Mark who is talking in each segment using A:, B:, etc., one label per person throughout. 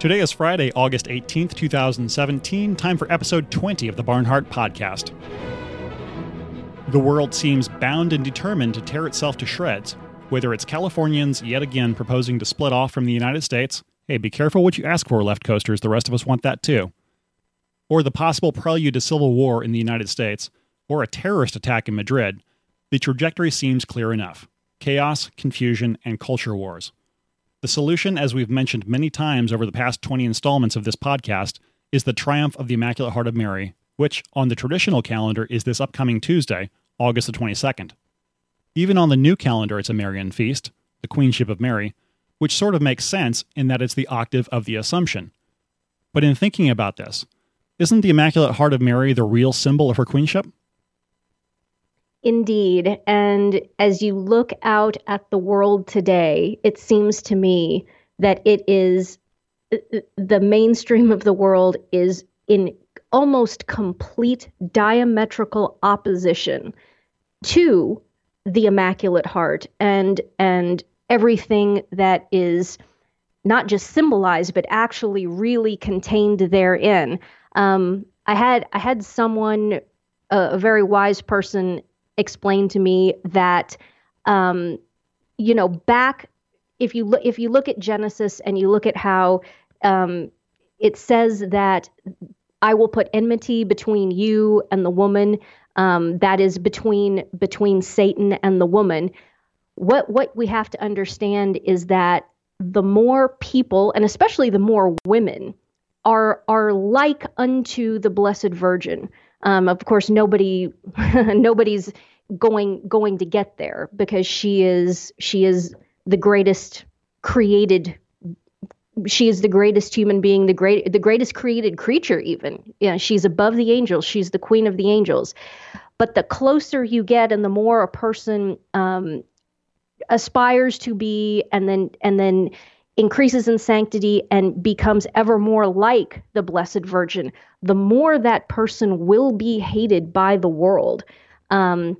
A: Today is Friday, August 18th, 2017, time for episode 20 of the Barnhardt Podcast. The world seems bound and determined to tear itself to shreds, whether it's Californians yet again proposing to split off from the United States. Hey, be careful what you ask for, left coasters, the rest of us want that too. Or the possible prelude to civil war in the United States, or a terrorist attack in Madrid, the trajectory seems clear enough chaos, confusion, and culture wars. The solution, as we've mentioned many times over the past 20 installments of this podcast, is the triumph of the Immaculate Heart of Mary, which, on the traditional calendar, is this upcoming Tuesday, August the 22nd. Even on the new calendar, it's a Marian feast, the Queenship of Mary, which sort of makes sense in that it's the octave of the Assumption. But in thinking about this, isn't the Immaculate Heart of Mary the real symbol of her queenship?
B: Indeed. And as you look out at the world today, it seems to me that it is the mainstream of the world is in almost complete diametrical opposition to the immaculate heart and and everything that is not just symbolized but actually really contained therein um, i had i had someone a, a very wise person explained to me that um, you know back if you look if you look at Genesis and you look at how um, it says that I will put enmity between you and the woman um, that is between between Satan and the woman. What what we have to understand is that the more people and especially the more women are are like unto the Blessed Virgin. Um, of course, nobody nobody's going going to get there because she is she is the greatest created she is the greatest human being the great the greatest created creature even. Yeah she's above the angels. She's the queen of the angels. But the closer you get and the more a person um, aspires to be and then and then increases in sanctity and becomes ever more like the blessed virgin the more that person will be hated by the world. Um,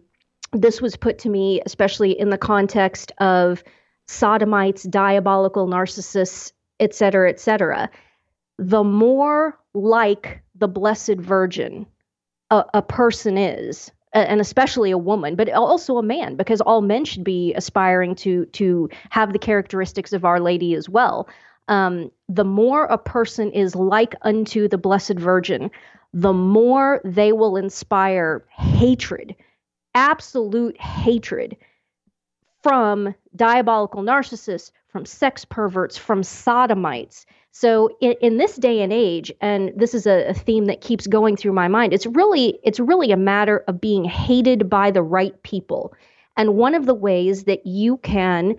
B: this was put to me especially in the context of sodomites diabolical narcissists etc etc the more like the blessed virgin a, a person is and especially a woman, but also a man, because all men should be aspiring to to have the characteristics of Our Lady as well. Um, the more a person is like unto the Blessed Virgin, the more they will inspire hatred, absolute hatred from diabolical narcissists, from sex perverts, from sodomites. So in, in this day and age, and this is a, a theme that keeps going through my mind, it's really it's really a matter of being hated by the right people. And one of the ways that you can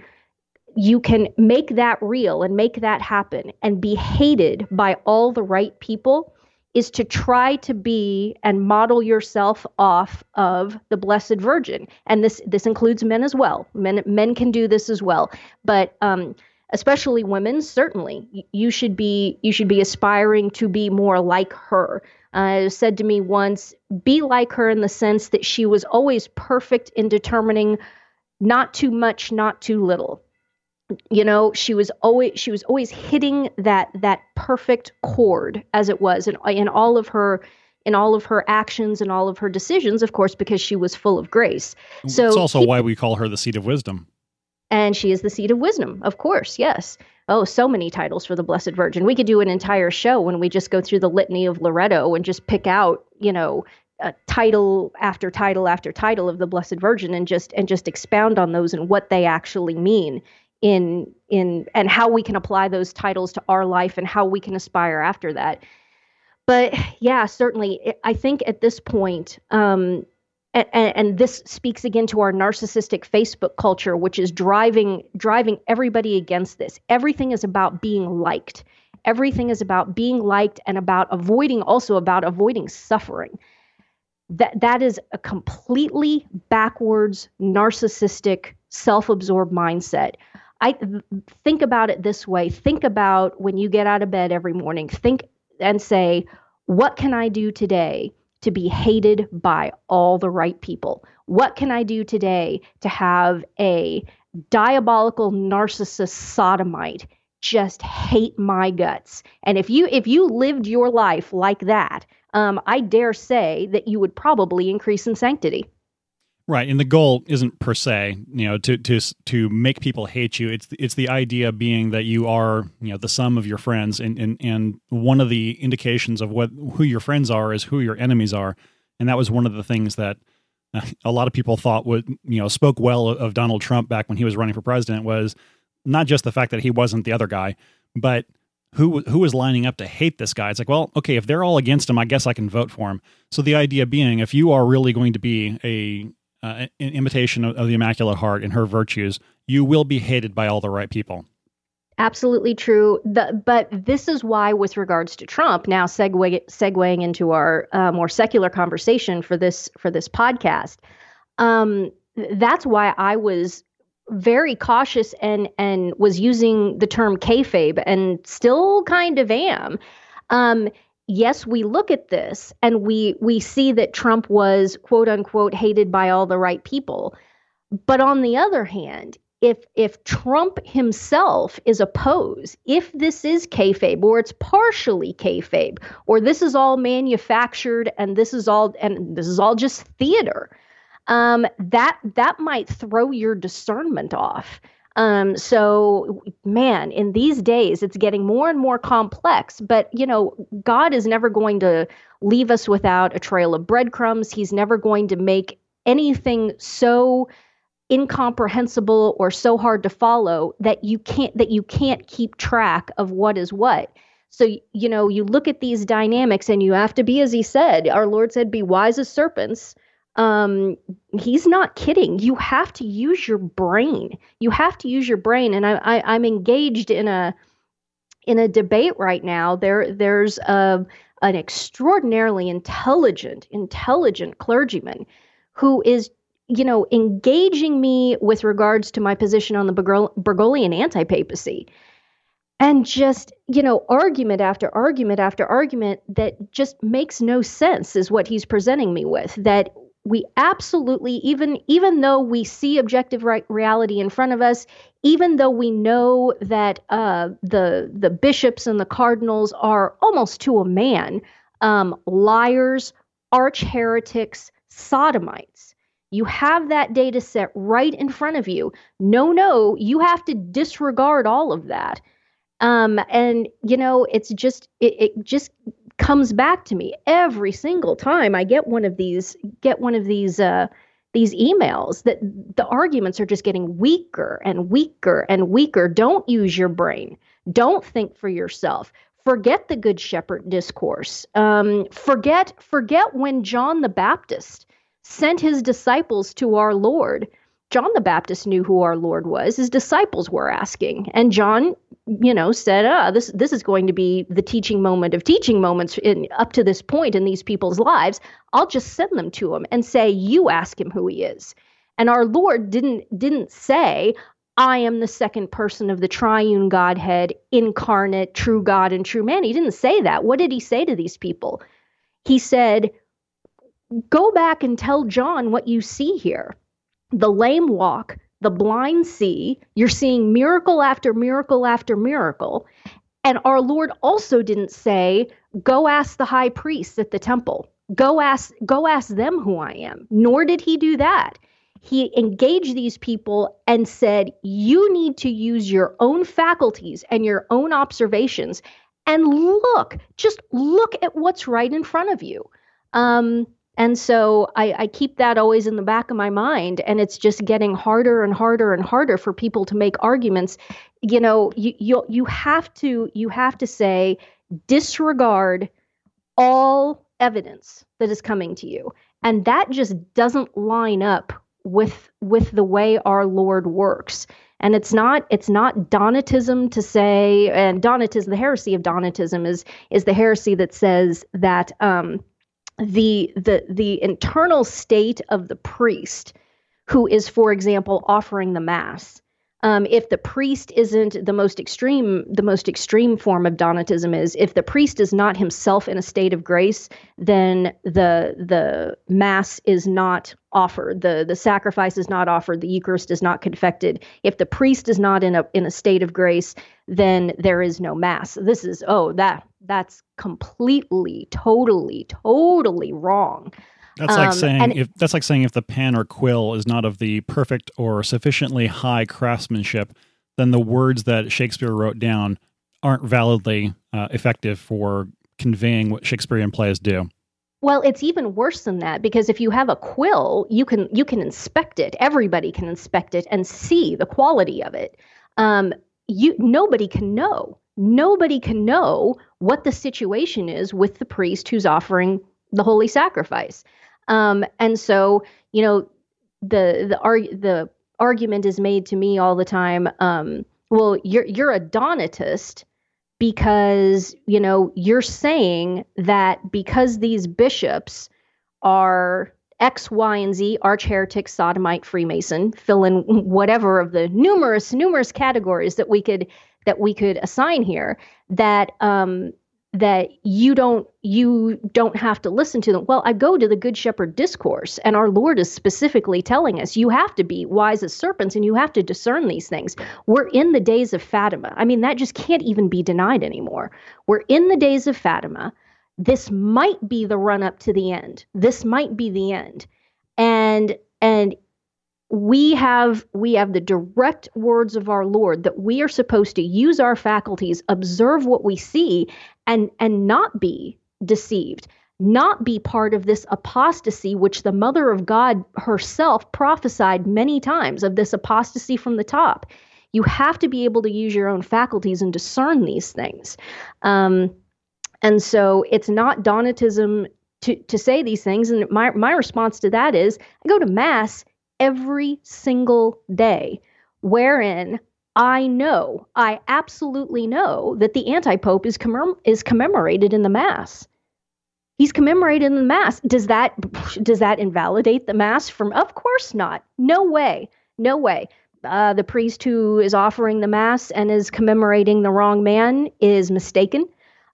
B: you can make that real and make that happen and be hated by all the right people is to try to be and model yourself off of the blessed virgin. And this this includes men as well. Men men can do this as well. But um, especially women certainly. You should be you should be aspiring to be more like her. Uh, said to me once be like her in the sense that she was always perfect in determining not too much not too little. You know she was always she was always hitting that that perfect chord as it was in, in all of her in all of her actions and all of her decisions of course because she was full of grace.
A: So it's also why we call her the seat of wisdom
B: and she is the seat of wisdom, of course, yes. Oh, so many titles for the Blessed Virgin. We could do an entire show when we just go through the litany of Loreto and just pick out, you know, a title after title after title of the Blessed Virgin and just and just expound on those and what they actually mean in in and how we can apply those titles to our life and how we can aspire after that. But yeah, certainly, I think at this point, um, and, and, this speaks again to our narcissistic Facebook culture, which is driving driving everybody against this. Everything is about being liked. Everything is about being liked and about avoiding also about avoiding suffering. That that is a completely backwards, narcissistic, self-absorbed mindset. I think about it this way. Think about when you get out of bed every morning. Think and say, what can I do today to be hated by all the right people? What can I do today to have a diabolical narcissist sodomite just hate my guts. And if you if you lived your life like that, um, I dare say that you would probably increase in sanctity.
A: Right, and the goal isn't per se, you know, to to to make people hate you. It's it's the idea being that you are, you know, the sum of your friends, and and and one of the indications of what who your friends are is who your enemies are, and that was one of the things that a lot of people thought would you know spoke well of Donald Trump back when he was running for president was not just the fact that he wasn't the other guy, but who who was lining up to hate this guy. It's like, well, okay, if they're all against him, I guess I can vote for him. So the idea being, if you are really going to be a uh, an imitation of, of the Immaculate Heart and her virtues, you will be hated by all the right people.
B: Absolutely true. The, but this is why, with regards to Trump, now segue, segueing into our uh, more secular conversation for this for this podcast, um, that's why I was very cautious and and was using the term kayfabe and still kind of am. Um, yes, we look at this and we we see that Trump was quote unquote hated by all the right people. But on the other hand, if if Trump himself is opposed, if this is kayfabe or it's partially kayfabe, or this is all manufactured and this is all and this is all just theater, um, that that might throw your discernment off. Um, so, man, in these days, it's getting more and more complex. But, you know, God is never going to leave us without a trail of breadcrumbs. He's never going to make anything so incomprehensible or so hard to follow that you can't that you can't keep track of what is what so you know you look at these dynamics and you have to be as he said our lord said be wise as serpents um, he's not kidding. You have to use your brain. You have to use your brain. And I, I, I'm engaged in a in a debate right now. There there's a an extraordinarily intelligent, intelligent clergyman who is you know engaging me with regards to my position on the Bergoglian anti-papacy and just you know argument after argument after argument that just makes no sense is what he's presenting me with that we absolutely even even though we see objective right, reality in front of us even though we know that uh, the the bishops and the cardinals are almost to a man um, liars arch heretics sodomites. You have that data set right in front of you. No no you have to disregard all of that. Um, and you know it's just it, it just comes back to me every single time I get one of these get one of these uh, these emails that the arguments are just getting weaker and weaker and weaker. Don't use your brain. Don't think for yourself. Forget the Good Shepherd discourse. Um, forget forget when John the Baptist sent his disciples to our Lord John the Baptist knew who our Lord was. His disciples were asking, and John, you know, said, "Ah, this this is going to be the teaching moment of teaching moments in, up to this point in these people's lives. I'll just send them to him and say, you ask him who he is." And our Lord didn't didn't say, I am the second person of the triune Godhead, incarnate, true God and true man. He didn't say that. What did he say to these people? He said, Go back and tell John what you see here the lame walk, the blind see. You're seeing miracle after miracle after miracle. And our Lord also didn't say, go ask the high priests at the temple. Go ask go ask them who I am. Nor did he do that. He engaged these people and said, "You need to use your own faculties and your own observations and look, just look at what's right in front of you." Um, and so I, I, keep that always in the back of my mind. And it's just getting harder and harder and harder for people to make arguments. You know, you you, you have to you have to say disregard all evidence that is coming to you. And that just doesn't line up with with the way our Lord works. And it's not it's not Donatism to say and Donatism the heresy of Donatism is is the heresy that says that um the the the internal state of the priest who is for example offering the mass Um, if the priest isn't the most extreme, the most extreme form of Donatism is if the priest is not himself in a state of grace, then the the mass is not offered, the the sacrifice is not offered, the Eucharist is not confected. If the priest is not in a in a state of grace, then there is no mass. This is oh that that's completely, totally, totally wrong.
A: That's like um, saying if that's like saying if the pen or quill is not of the perfect or sufficiently high craftsmanship, then the words that Shakespeare wrote down aren't validly uh, effective for conveying what Shakespearean plays do.
B: Well, it's even worse than that because if you have a quill, you can you can inspect it. Everybody can inspect it and see the quality of it. Um, you nobody can know. Nobody can know what the situation is with the priest who's offering the holy sacrifice. Um, and so, you know, the the arg- the argument is made to me all the time. Um, well, you're you're a Donatist because you know you're saying that because these bishops are X, Y, and Z, arch heretic, sodomite, Freemason, fill in whatever of the numerous, numerous categories that we could that we could assign here. That um, that you don't you don't have to listen to them. Well i go to the good shepherd discourse and our lord is specifically telling us you have to be wise as serpents and you have to discern these things. We're in the days of fatima. I mean that just can't even be denied anymore. We're in the days of fatima. This might be the run up to the end. This might be the end. And and we have we have the direct words of our lord that we are supposed to use our faculties observe what we see and and not be deceived not be part of this apostasy which the mother of god herself prophesied many times of this apostasy from the top. You have to be able to use your own faculties and discern these things. Um, and so it's not donatism to, to say these things. And my, my response to that is i go to mass every single day wherein I know, I absolutely know that the anti pope is, commem- is commemorated in the Mass. He's commemorated in the Mass. Does that does that invalidate the Mass from? Of course not. No way. No way. Uh, the priest who is offering the Mass and is commemorating the wrong man is mistaken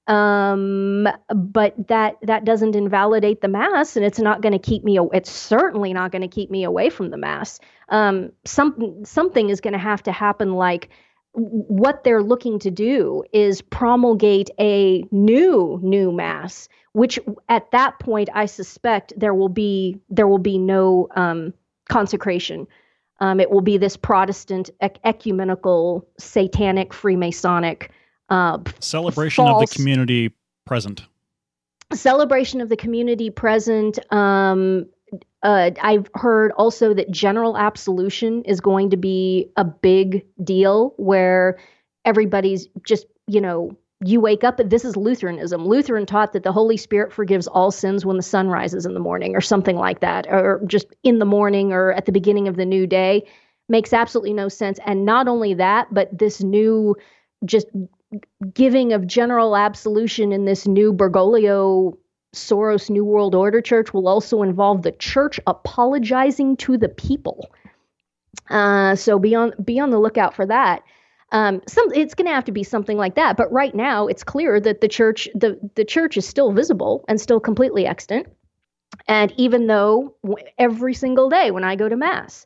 B: um, but that that doesn't invalidate the mass and it's not going to keep me it's certainly not going to keep me away from the mass. Um, some, something is going to have to happen like what they're looking to do is promulgate a new new mass which at that point i suspect there will be there will be no um, consecration. Um, it will be this protestant ec- ecumenical satanic freemasonic
A: uh, celebration false, of the community present.
B: Celebration of the community present. Um, uh, I've heard also that general absolution is going to be a big deal where everybody's just, you know, you wake up, this is Lutheranism. Lutheran taught that the Holy Spirit forgives all sins when the sun rises in the morning, or something like that, or just in the morning or at the beginning of the new day. Makes absolutely no sense. And not only that, but this new just giving of general absolution in this new Bergoglio Soros New World Order church will also involve the church apologizing to the people. Uh, so be on be on the lookout for that. Um, some it's going to have to be something like that. But right now, it's clear that the church the the church is still visible and still completely extant. And even though every single day when I go to mass,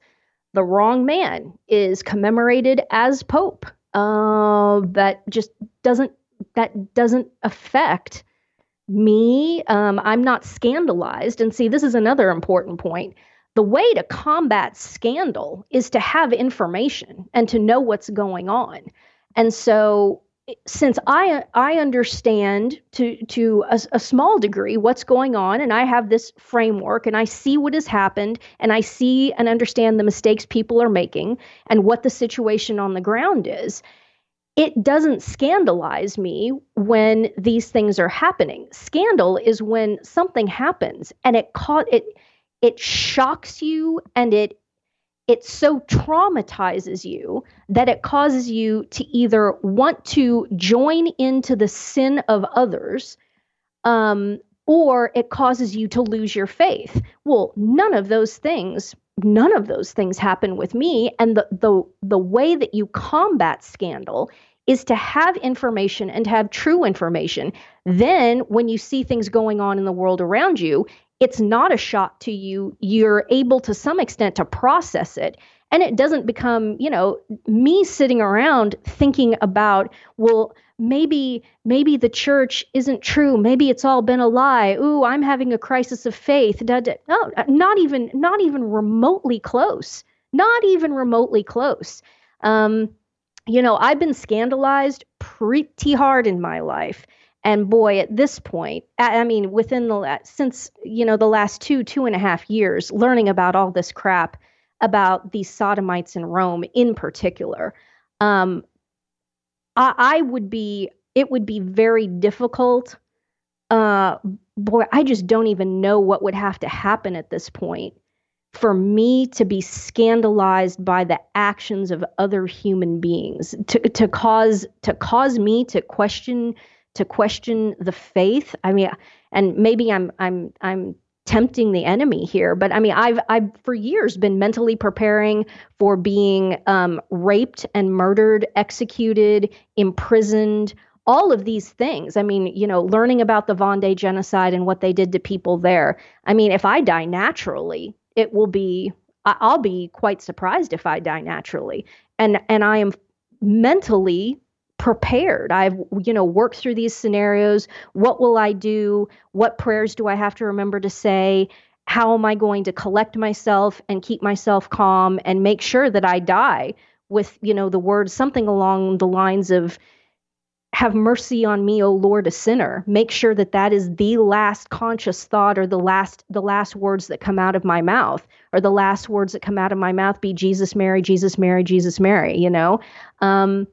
B: the wrong man is commemorated as pope uh, that just doesn't that doesn't affect me. Um, I'm not scandalized. And see, this is another important point. The way to combat scandal is to have information and to know what's going on. And so since I I understand to to a, a, small degree what's going on, and I have this framework, and I see what has happened, and I see and understand the mistakes people are making, and what the situation on the ground is. It doesn't scandalize me when these things are happening. Scandal is when something happens and it caught it it shocks you and it it so traumatizes you that it causes you to either want to join into the sin of others um, or it causes you to lose your faith. Well, none of those things none of those things happen with me. And the the the way that you combat scandal is to have information and have true information. Then when you see things going on in the world around you, it's not a shock to you. You're able to some extent to process it. And it doesn't become you know me sitting around thinking about well maybe maybe the church isn't true. Maybe it's all been a lie. Ooh i'm having a crisis of faith. Da, da. no not even not even remotely close. Not even remotely close. Um, you know i've been scandalized pretty hard in my life and boy at this point i mean within the since you know the last two two and a half years learning about all this crap about these sodomites in Rome in particular. Um, I, I would be, it would be very difficult. Uh, boy, I just don't even know what would have to happen at this point for me to be scandalized by the actions of other human beings to, to cause to cause me to question to question the faith i mean and maybe i'm i'm i'm tempting the enemy here. But I mean, I've I've for years been mentally preparing for being um, raped and murdered, executed, imprisoned, all of these things. I mean, you know, learning about the Vendée genocide and what they did to people there. I mean, if I die naturally, it will be I'll be quite surprised if I die naturally. And and I am mentally prepared. I've, you know, worked through these scenarios. What will I do? What prayers do I have to remember to say? How am I going to collect myself and keep myself calm and make sure that I die with, you know, the words something along the lines of, have mercy on me o lord a sinner make sure that that is the last conscious thought or the last the last words that come out of my mouth or the last words that come out of my mouth be jesus mary jesus mary jesus mary you know um,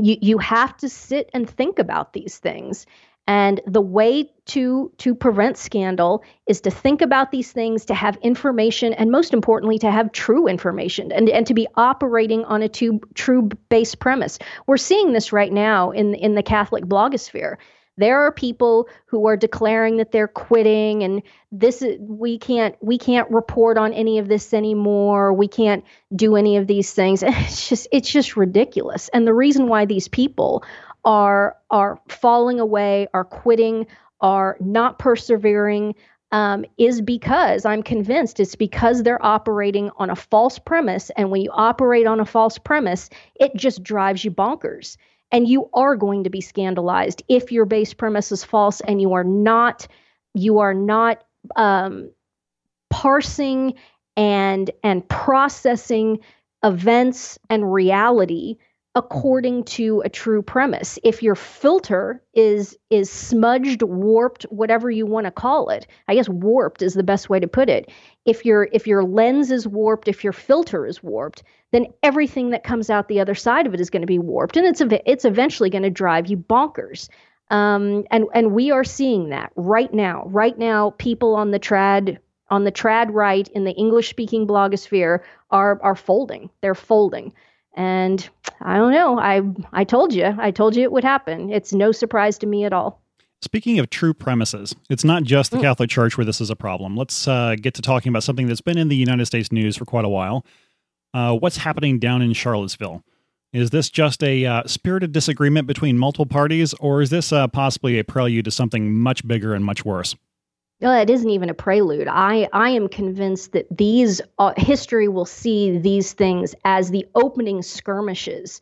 B: you you have to sit and think about these things. And the way to to prevent scandal is to think about these things to have information and most importantly to have true information and, and to be operating on a true true base premise. We're seeing this right now in in the catholic blogosphere there are people who are declaring that they're quitting and this is we can't we can't report on any of this anymore. We can't do any of these things. It's just it's just ridiculous. And the reason why these people are are falling away are quitting are not persevering um, is because I'm convinced it's because they're operating on a false premise. And when you operate on a false premise, it just drives you bonkers and you are going to be scandalized if your base premise is false and you are not you are not um, parsing and and processing events and reality according to a true premise. If your filter is is smudged warped whatever you want to call it i guess warped is the best way to put it. If your if your lens is warped if your filter is warped then everything that comes out the other side of it is going to be warped and it's it's eventually going to drive you bonkers. Um, and and we are seeing that right now. Right now people on the trad on the trad right in the english speaking blogosphere are are folding. They're folding and I don't know. I I told you. I told you it would happen. It's no surprise to me at all.
A: Speaking of true premises, it's not just the mm. Catholic Church where this is a problem. Let's uh, get to talking about something that's been in the United States news for quite a while. Uh, what's happening down in Charlottesville? Is this just a uh, spirited disagreement between multiple parties, or is this uh, possibly a prelude to something much bigger and much worse?
B: Well, it isn't even a prelude. I, I am convinced that these uh, history will see these things as the opening skirmishes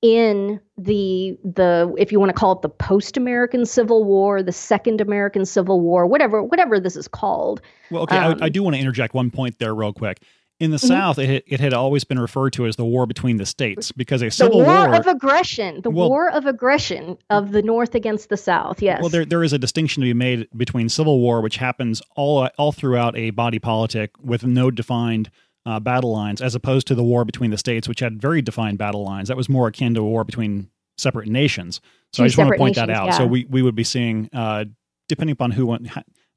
B: in the the if you want to call it the post American Civil War, the Second American Civil War, whatever whatever this is called.
A: Well, okay, um, I, I, do want to interject one point there, real quick. In the mm-hmm. South, it, it had always been referred to as the war between the states because a civil
B: the war,
A: war
B: of aggression, the well, war of aggression of the North against the South. Yes.
A: Well, there there is a distinction to be made between civil war, which happens all all throughout a body politic with no defined uh, battle lines, as opposed to the war between the states, which had very defined battle lines. That was more akin to a war between separate nations. So Two I just want to point nations, that out. Yeah. So we we would be seeing, uh, depending upon who went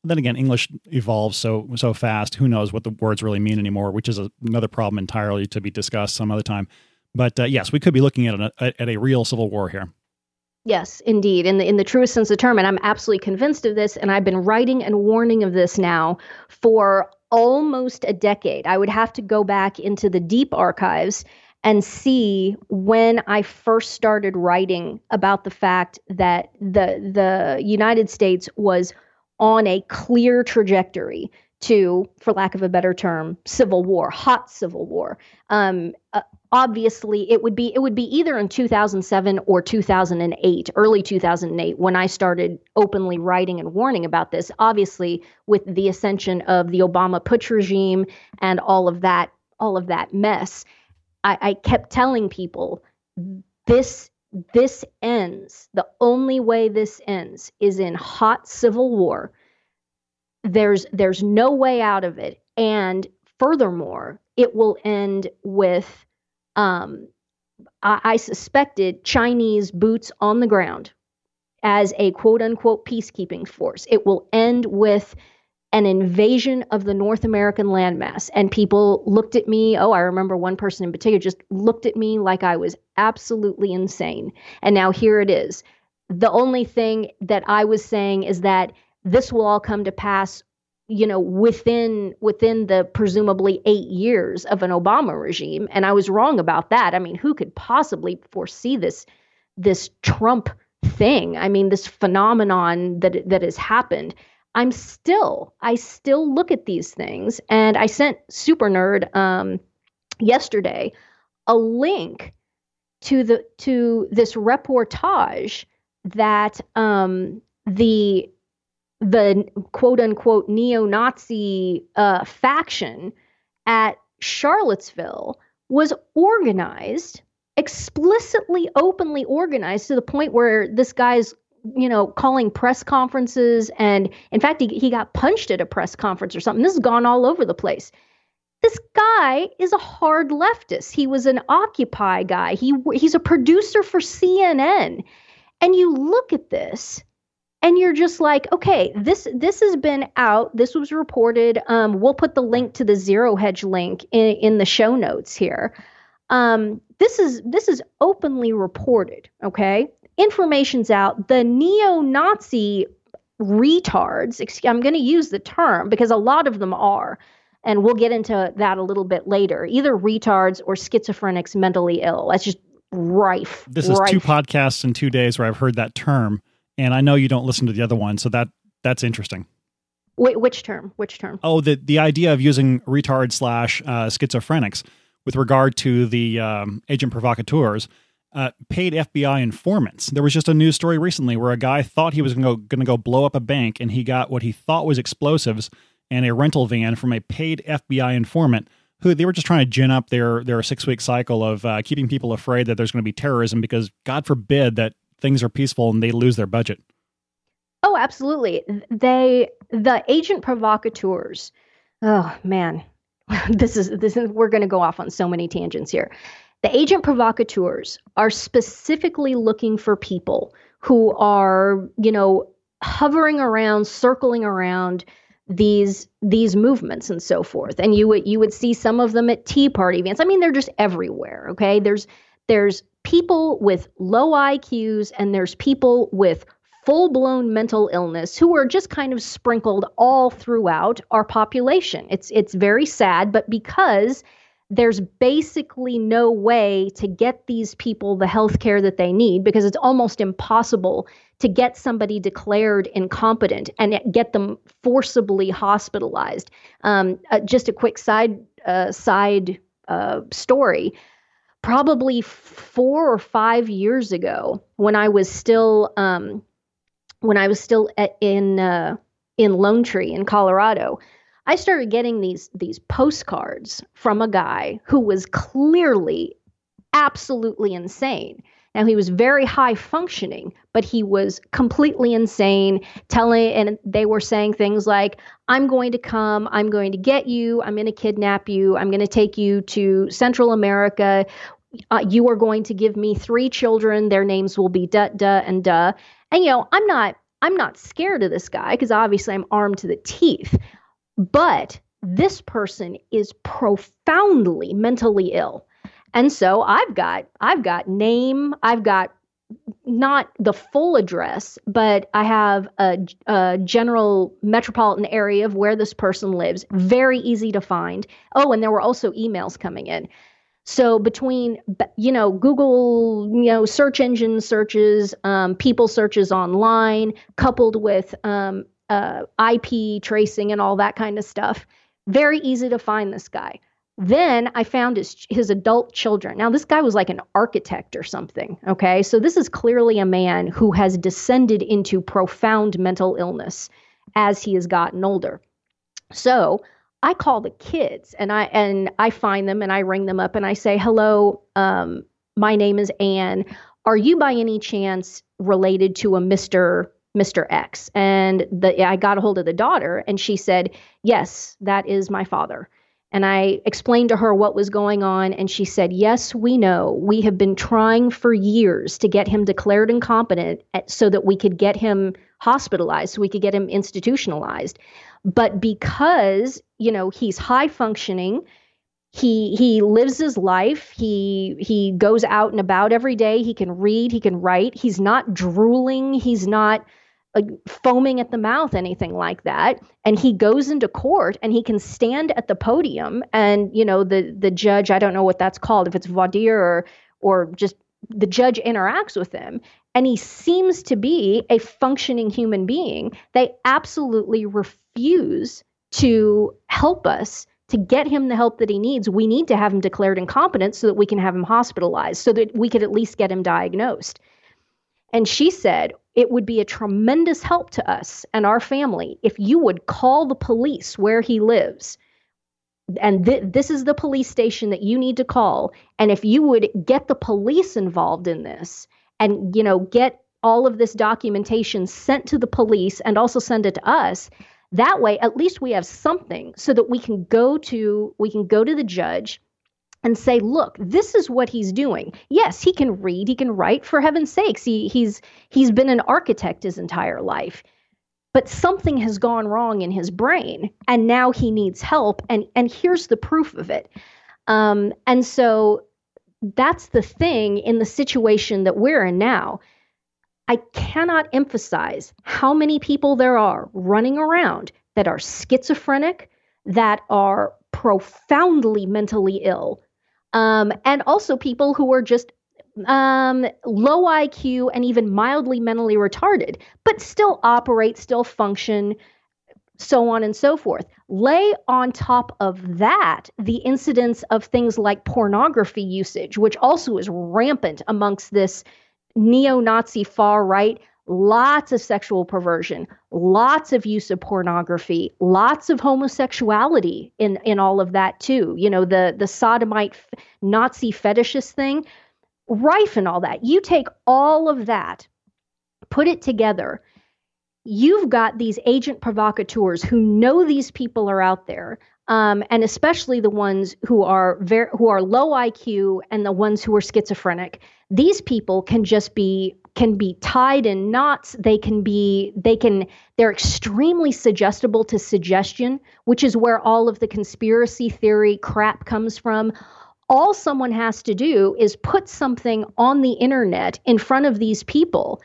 A: then again, English evolves so so fast. Who knows what the words really mean anymore? Which is a, another problem entirely to be discussed some other time. But uh, yes, we could be looking at a, at a real civil war here.
B: Yes, indeed, in the in the truest sense of the term, and I'm absolutely convinced of this. And I've been writing and warning of this now for almost a decade. I would have to go back into the deep archives and see when I first started writing about the fact that the the United States was on a clear trajectory to, for lack of a better term, civil war, hot civil war. Um, uh, obviously, it would be it would be either in 2007 or 2008, early 2008, when I started openly writing and warning about this. Obviously, with the ascension of the Obama putsch regime and all of that, all of that mess. I, I kept telling people this this ends. The only way this ends is in hot civil war. There's there's no way out of it. And furthermore, it will end with um, I, I suspected Chinese boots on the ground as a quote unquote peacekeeping force. It will end with an invasion of the North American landmass. And people looked at me. Oh, I remember one person in particular just looked at me like I was absolutely insane. And now here it is. The only thing that I was saying is that this will all come to pass you know within within the presumably 8 years of an Obama regime and I was wrong about that. I mean, who could possibly foresee this this Trump thing? I mean, this phenomenon that that has happened. I'm still, I still look at these things. And I sent Super Nerd um, yesterday a link to the to this reportage that um, the the quote unquote neo-Nazi uh, faction at Charlottesville was organized explicitly openly organized to the point where this guy's you know, calling press conferences. And in fact, he, he got punched at a press conference or something. This has gone all over the place. This guy is a hard leftist. He was an Occupy guy. He he's a producer for CNN. And you look at this and you're just like, okay, this this has been out. This was reported. Um, we'll put the link to the Zero Hedge link in, in the show notes here. Um, this is this is openly reported. Okay, information's out. The neo Nazi retards, I'm going to use the term because a lot of them are, and we'll get into that a little bit later, either retards or schizophrenics mentally ill. That's just rife.
A: This is two podcasts in two days where I've heard that term, and I know you don't listen to the other one, so that that's interesting.
B: Wait, which term? Which term?
A: Oh, the the idea of using retard slash uh, schizophrenics with regard to the um, agent provocateurs uh, paid FBI informants. There was just a news story recently where a guy thought he was going to go blow up a bank, and he got what he thought was explosives and a rental van from a paid FBI informant who they were just trying to gin up their their six week cycle of uh, keeping people afraid that there's going to be terrorism because God forbid that things are peaceful and they lose their budget.
B: Oh, absolutely. They the agent provocateurs. Oh man, this is this is we're going to go off on so many tangents here. The agent provocateurs are specifically looking for people who are, you know, hovering around, circling around these these movements and so forth. And you would you would see some of them at Tea Party events. I mean, they're just everywhere. Okay, there's there's people with low IQs and there's people with full blown mental illness who are just kind of sprinkled all throughout our population. It's it's very sad, but because there's basically no way to get these people the health care that they need because it's almost impossible to get somebody declared incompetent and get them forcibly hospitalized. Um, uh, just a quick side uh, side uh, story. Probably four or five years ago, when I was still um, when I was still at, in uh, in Lone Tree in Colorado, I started getting these these postcards from a guy who was clearly absolutely insane. Now he was very high functioning, but he was completely insane, telling and they were saying things like I'm going to come, I'm going to get you, I'm going to kidnap you, I'm going to take you to Central America. Uh, you are going to give me three children, their names will be duh duh and duh. And you know, I'm not I'm not scared of this guy because obviously I'm armed to the teeth. But this person is profoundly mentally ill. And so I've got I've got name, I've got not the full address, but I have a, a, general metropolitan area of where this person lives. Very easy to find. Oh, and there were also emails coming in. So between you know Google you know search engine searches, um, people searches online, coupled with um, uh, IP tracing and all that kind of stuff, very easy to find this guy. Then I found his his adult children. Now this guy was like an architect or something, okay? So this is clearly a man who has descended into profound mental illness as he has gotten older. So, I call the kids and I and I find them and I ring them up and I say, "Hello, um, my name is Ann. Are you by any chance related to a Mr. Mr. X?" And the I got a hold of the daughter and she said, "Yes, that is my father." And I explained to her what was going on, and she said, Yes, we know. We have been trying for years to get him declared incompetent eh, so that we could get him hospitalized, so we could get him institutionalized. But because, you know, he's high functioning, he he lives his life he he goes out and about every day he can read he can write he's not drooling he's not like foaming at the mouth, anything like that. And he goes into court and he can stand at the podium and, you know, the the judge, I don't know what that's called, if it's voir dire or or just the judge interacts with him and he seems to be a functioning human being. They absolutely refuse to help us to get him the help that he needs. We need to have him declared incompetent so that we can have him hospitalized, so that we could at least get him diagnosed. And she said, It would be a tremendous help to us and our family if you would call the police where he lives. And th- this is the police station that you need to call. And if you would get the police involved in this and, you know, get all of this documentation sent to the police and also send it to us, that way at least we have something so that we can go to we can go to the judge and say, look, this is what he's doing. Yes, he can read, he can write. For heaven's sakes, he, he's he's been an architect his entire life. But something has gone wrong in his brain, and now he needs help. And and here's the proof of it. Um, and so that's the thing in the situation that we're in now. I cannot emphasize how many people there are running around that are schizophrenic, that are profoundly mentally ill, um, and also people who are just um, low IQ and even mildly mentally retarded, but still operate, still function, so on and so forth. Lay on top of that the incidence of things like pornography usage, which also is rampant amongst this neo Nazi far right lots of sexual perversion, lots of use of pornography, lots of homosexuality in in all of that too. You know, the the sodomite Nazi fetishist thing, rife and all that. You take all of that, put it together. You've got these agent provocateurs who know these people are out there, um, and especially the ones who are very who are low IQ and the ones who are schizophrenic. These people can just be can be tied in knots. They can be they can they're extremely suggestible to suggestion which is where all of the conspiracy theory crap comes from. All someone has to do is put something on the internet in front of these people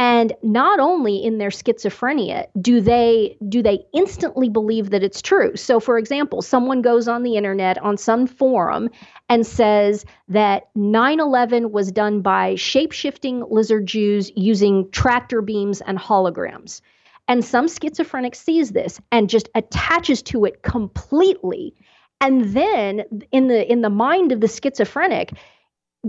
B: and not only in their schizophrenia do they do they instantly believe that it's true. So for example someone goes on the internet on some forum and says that 9-11 was done by shape-shifting lizard jews using tractor beams and holograms. And some schizophrenic sees this and just attaches to it completely. And then in the in the mind of the schizophrenic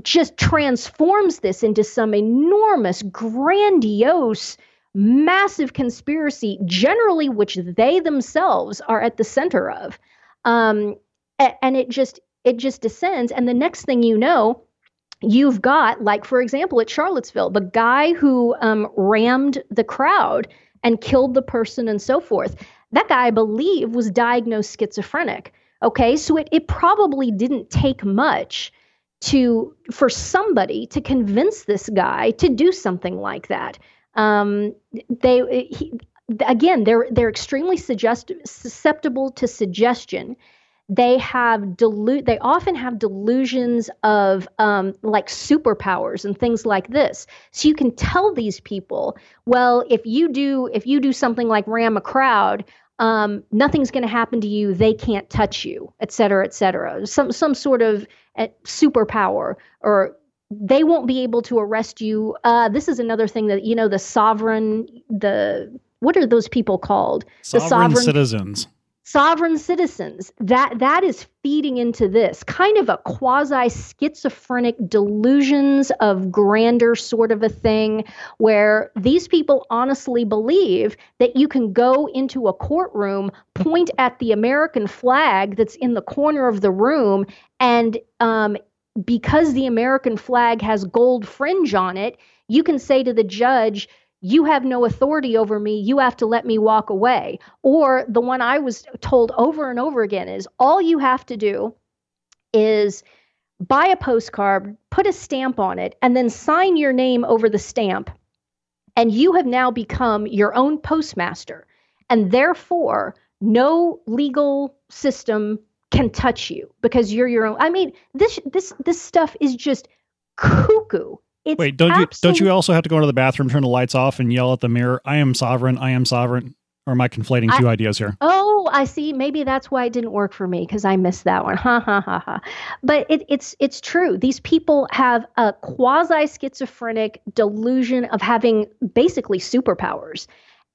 B: just transforms this into some enormous, grandiose, massive conspiracy, generally which they themselves are at the center of. Um, and it just it just descends. And the next thing you know, you've got, like for example, at Charlottesville, the guy who um, rammed the crowd and killed the person and so forth. That guy, I believe, was diagnosed schizophrenic. Okay, so it, it probably didn't take much to for somebody to convince this guy to do something like that. Um, they he, again they're they're extremely suggest, susceptible to suggestion. they have delu- they often have delusions of um, like superpowers and things like this so you can tell these people well if you do if you do something like ram a crowd um, nothing's going to happen to you they can't touch you et cetera et cetera some some sort of superpower or they won't be able to arrest you. Uh, this is another thing that you know the sovereign the what are those people called?
A: Sovereign
B: the sovereign
A: citizens
B: sovereign citizens. That that is feeding into this kind of a quasi schizophrenic delusions of grandeur sort of a thing where these people honestly believe that you can go into a courtroom point at the american flag that's in the corner of the room and um, because the american flag has gold fringe on it you can say to the judge you have no authority over me. You have to let me walk away. Or the one I was told over and over again is all you have to do is buy a postcard, put a stamp on it, and then sign your name over the stamp. And you have now become your own postmaster. And therefore, no legal system can touch you because you're your own. I mean, this this this stuff is just cuckoo. It's
A: Wait, don't you don't you also have to go into the bathroom, turn the lights off, and yell at the mirror, "I am sovereign. I am sovereign." Or am I conflating two I, ideas here?
B: Oh, I see. Maybe that's why it didn't work for me because I missed that one. Ha ha ha ha. But it, it's it's true. These people have a quasi schizophrenic delusion of having basically superpowers,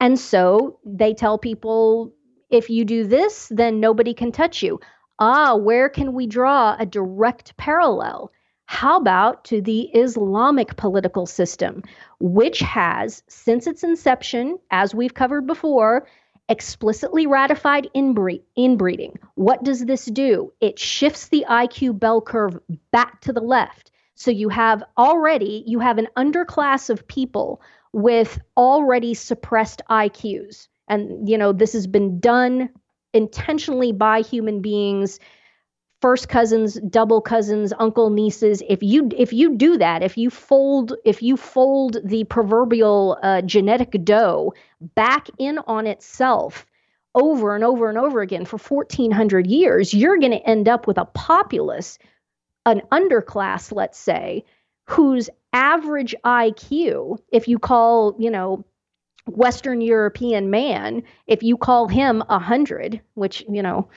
B: and so they tell people, if you do this, then nobody can touch you. Ah, where can we draw a direct parallel? How about to the Islamic political system, which has, since its inception, as we've covered before, explicitly ratified inbre- inbreeding? What does this do? It shifts the IQ bell curve back to the left. So you have already you have an underclass of people with already suppressed IQs. And you know, this has been done intentionally by human beings first cousins, double cousins, uncle, nieces, if you if you do that, if you fold if you fold the proverbial uh, genetic dough back in on itself over and over and over again for 1400 years, you're going to end up with a populace, an underclass, let's say, whose average IQ, if you call, you know, Western European man, if you call him a 100, which, you know,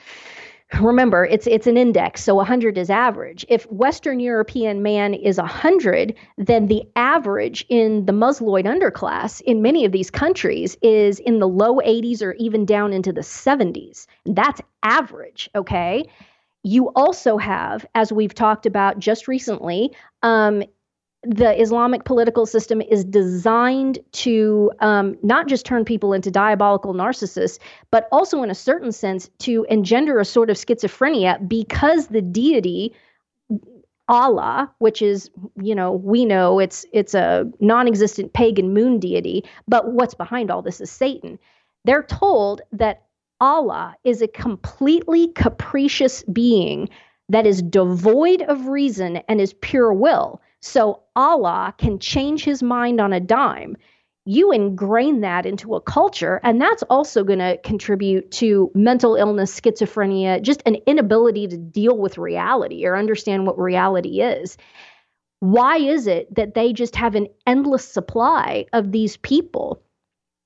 B: remember it's it's an index so 100 is average. If western european man is 100 then the average in the musloid underclass in many of these countries is in the low 80s or even down into the 70s that's average okay? You also have as we've talked about just recently um, the Islamic political system is designed to um, not just turn people into diabolical narcissists, but also, in a certain sense, to engender a sort of schizophrenia because the deity, Allah, which is, you know, we know it's it's a non-existent pagan moon deity, but what's behind all this is Satan. They're told that Allah is a completely capricious being that is devoid of reason and is pure will so Allah can change his mind on a dime. You ingrain that into a culture, and that's also going to contribute to mental illness, schizophrenia, just an inability to deal with reality or understand what reality is. Why is it that they just have an endless supply of these people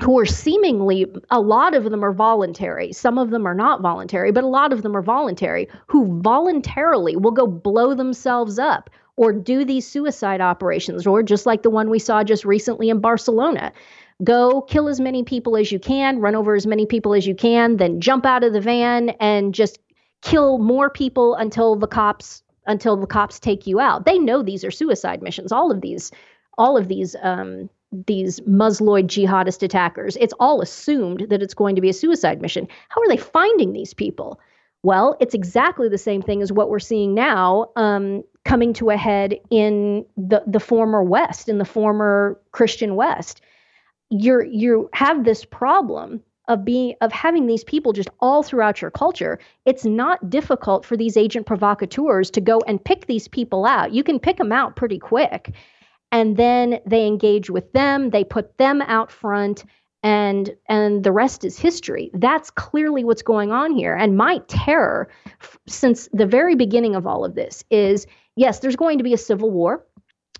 B: who are seemingly, a lot of them are voluntary. Some of them are not voluntary, but a lot of them are voluntary, who voluntarily will go blow themselves up or do these suicide operations, or just like the one we saw just recently in Barcelona. Go kill as many people as you can, run over as many people as you can, then jump out of the van and just kill more people until the cops until the cops take you out. They know these are suicide missions. All of these, all of these um, these Musloid jihadist attackers. It's all assumed that it's going to be a suicide mission. How are they finding these people? Well, it's exactly the same thing as what we're seeing now um, coming to a head in the, the former West, in the former Christian West. You're you have this problem of being of having these people just all throughout your culture. It's not difficult for these agent provocateurs to go and pick these people out. You can pick them out pretty quick. And then they engage with them, they put them out front, and and the rest is history that's clearly what's going on here and my terror f- since the very beginning of all of this is yes there's going to be a civil war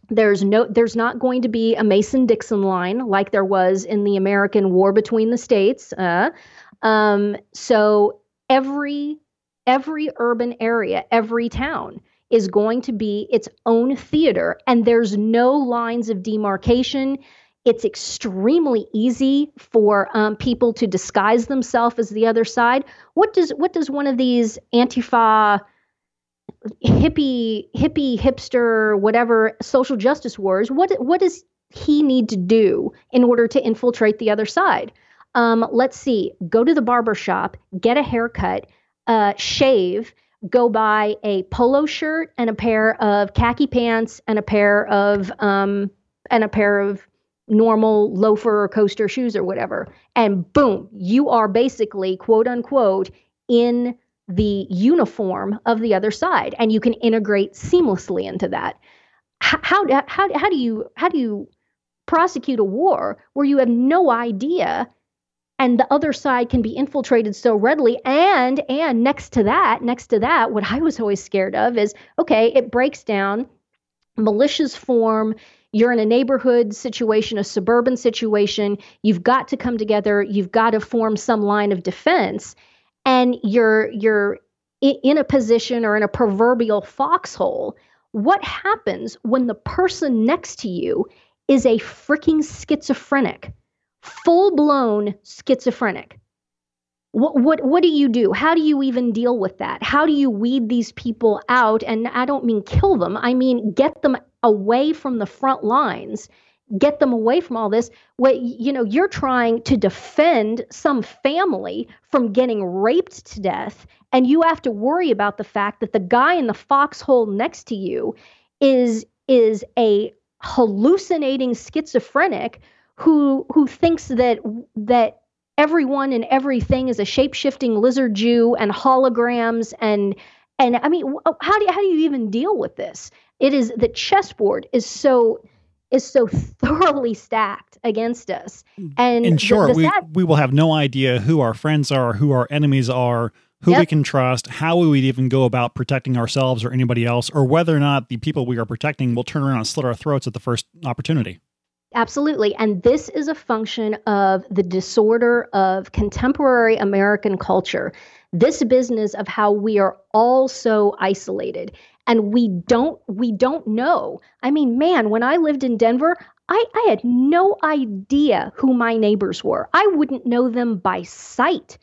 B: there's no there's not going to be a mason dixon line like there was in the american war between the states uh, um, so every every urban area every town is going to be its own theater and there's no lines of demarcation it's extremely easy for um, people to disguise themselves as the other side. What does what does one of these Antifa hippie hippie hipster whatever social justice wars what what does he need to do in order to infiltrate the other side? Um, let's see. Go to the barber shop get a haircut uh, shave go buy a polo shirt and a pair of khaki pants and a pair of um, and a pair of normal loafer or coaster shoes or whatever. And boom you are basically quote unquote in the uniform of the other side and you can integrate seamlessly into that. How, how, how, how do you how do you prosecute a war where you have no idea and the other side can be infiltrated so readily and and next to that next to that what i was always scared of is okay it breaks down militias form you're in a neighborhood situation, a suburban situation, you've got to come together, you've got to form some line of defense, and you're you're in a position or in a proverbial foxhole. What happens when the person next to you is a freaking schizophrenic, full blown schizophrenic? What, what what do you do? How do you even deal with that? How do you weed these people out? And I don't mean kill them. I mean get them away from the front lines get them away from all this what you know you're trying to defend some family from getting raped to death and you have to worry about the fact that the guy in the foxhole next to you is is a hallucinating schizophrenic who who thinks that that everyone and everything is a shape-shifting lizard Jew and holograms and and I mean how do you, how do you even deal with this? It is the chessboard is so is so thoroughly stacked against us. Mm. And
A: in short, the, the we, sad- we will have no idea who our friends are, who our enemies are, who yep. we can trust, how we would even go about protecting ourselves or anybody else, or whether or not the people we are protecting will turn around and slit our throats at the first opportunity.
B: Absolutely. And this is a function of the disorder of contemporary American culture. This business of how we are all so isolated and we don't we don't know. I mean man when i lived in denver I, I had no idea who my neighbors were. I wouldn't know them by sight.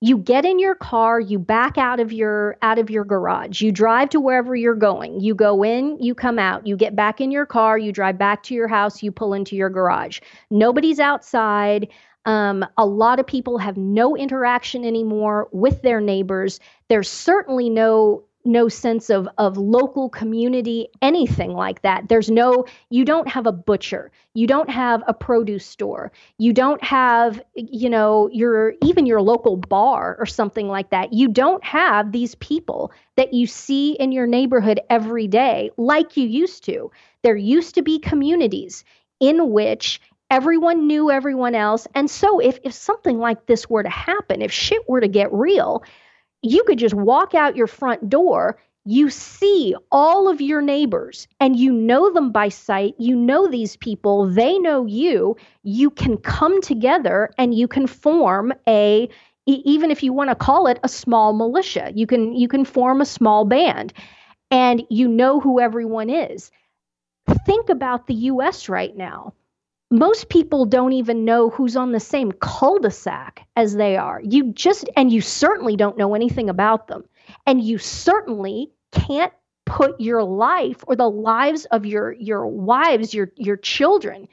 B: You get in your car you back out of your out of your garage. You drive to wherever you're going. You go in you come out. You get back in your car you drive back to your house you pull into your garage. Nobody's outside. Um, a lot of people have no interaction anymore with their neighbors. There's certainly no no sense of of local community anything like that. There's no you don't have a butcher. You don't have a produce store. You don't have you know your even your local bar or something like that. You don't have these people that you see in your neighborhood every day like you used to. There used to be communities in which everyone knew everyone else. And so if if something like this were to happen if shit were to get real you could just walk out your front door you see all of your neighbors and you know them by sight. You know these people, they know you. You can come together and you can form a even if you want to call it a small militia. You can you can form a small band and you know who everyone is. Think about the US right now most people don't even know who's on the same cul-de-sac as they are. You just and you certainly don't know anything about them. And you certainly can't put your life or the lives of your your wives, your your children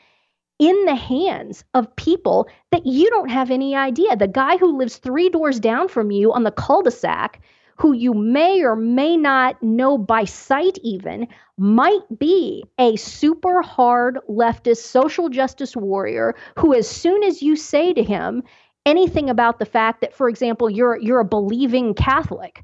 B: in the hands of people that you don't have any idea. The guy who lives 3 doors down from you on the cul-de-sac who you may or may not know by sight, even, might be a super hard leftist social justice warrior who, as soon as you say to him anything about the fact that, for example, you're, you're a believing Catholic,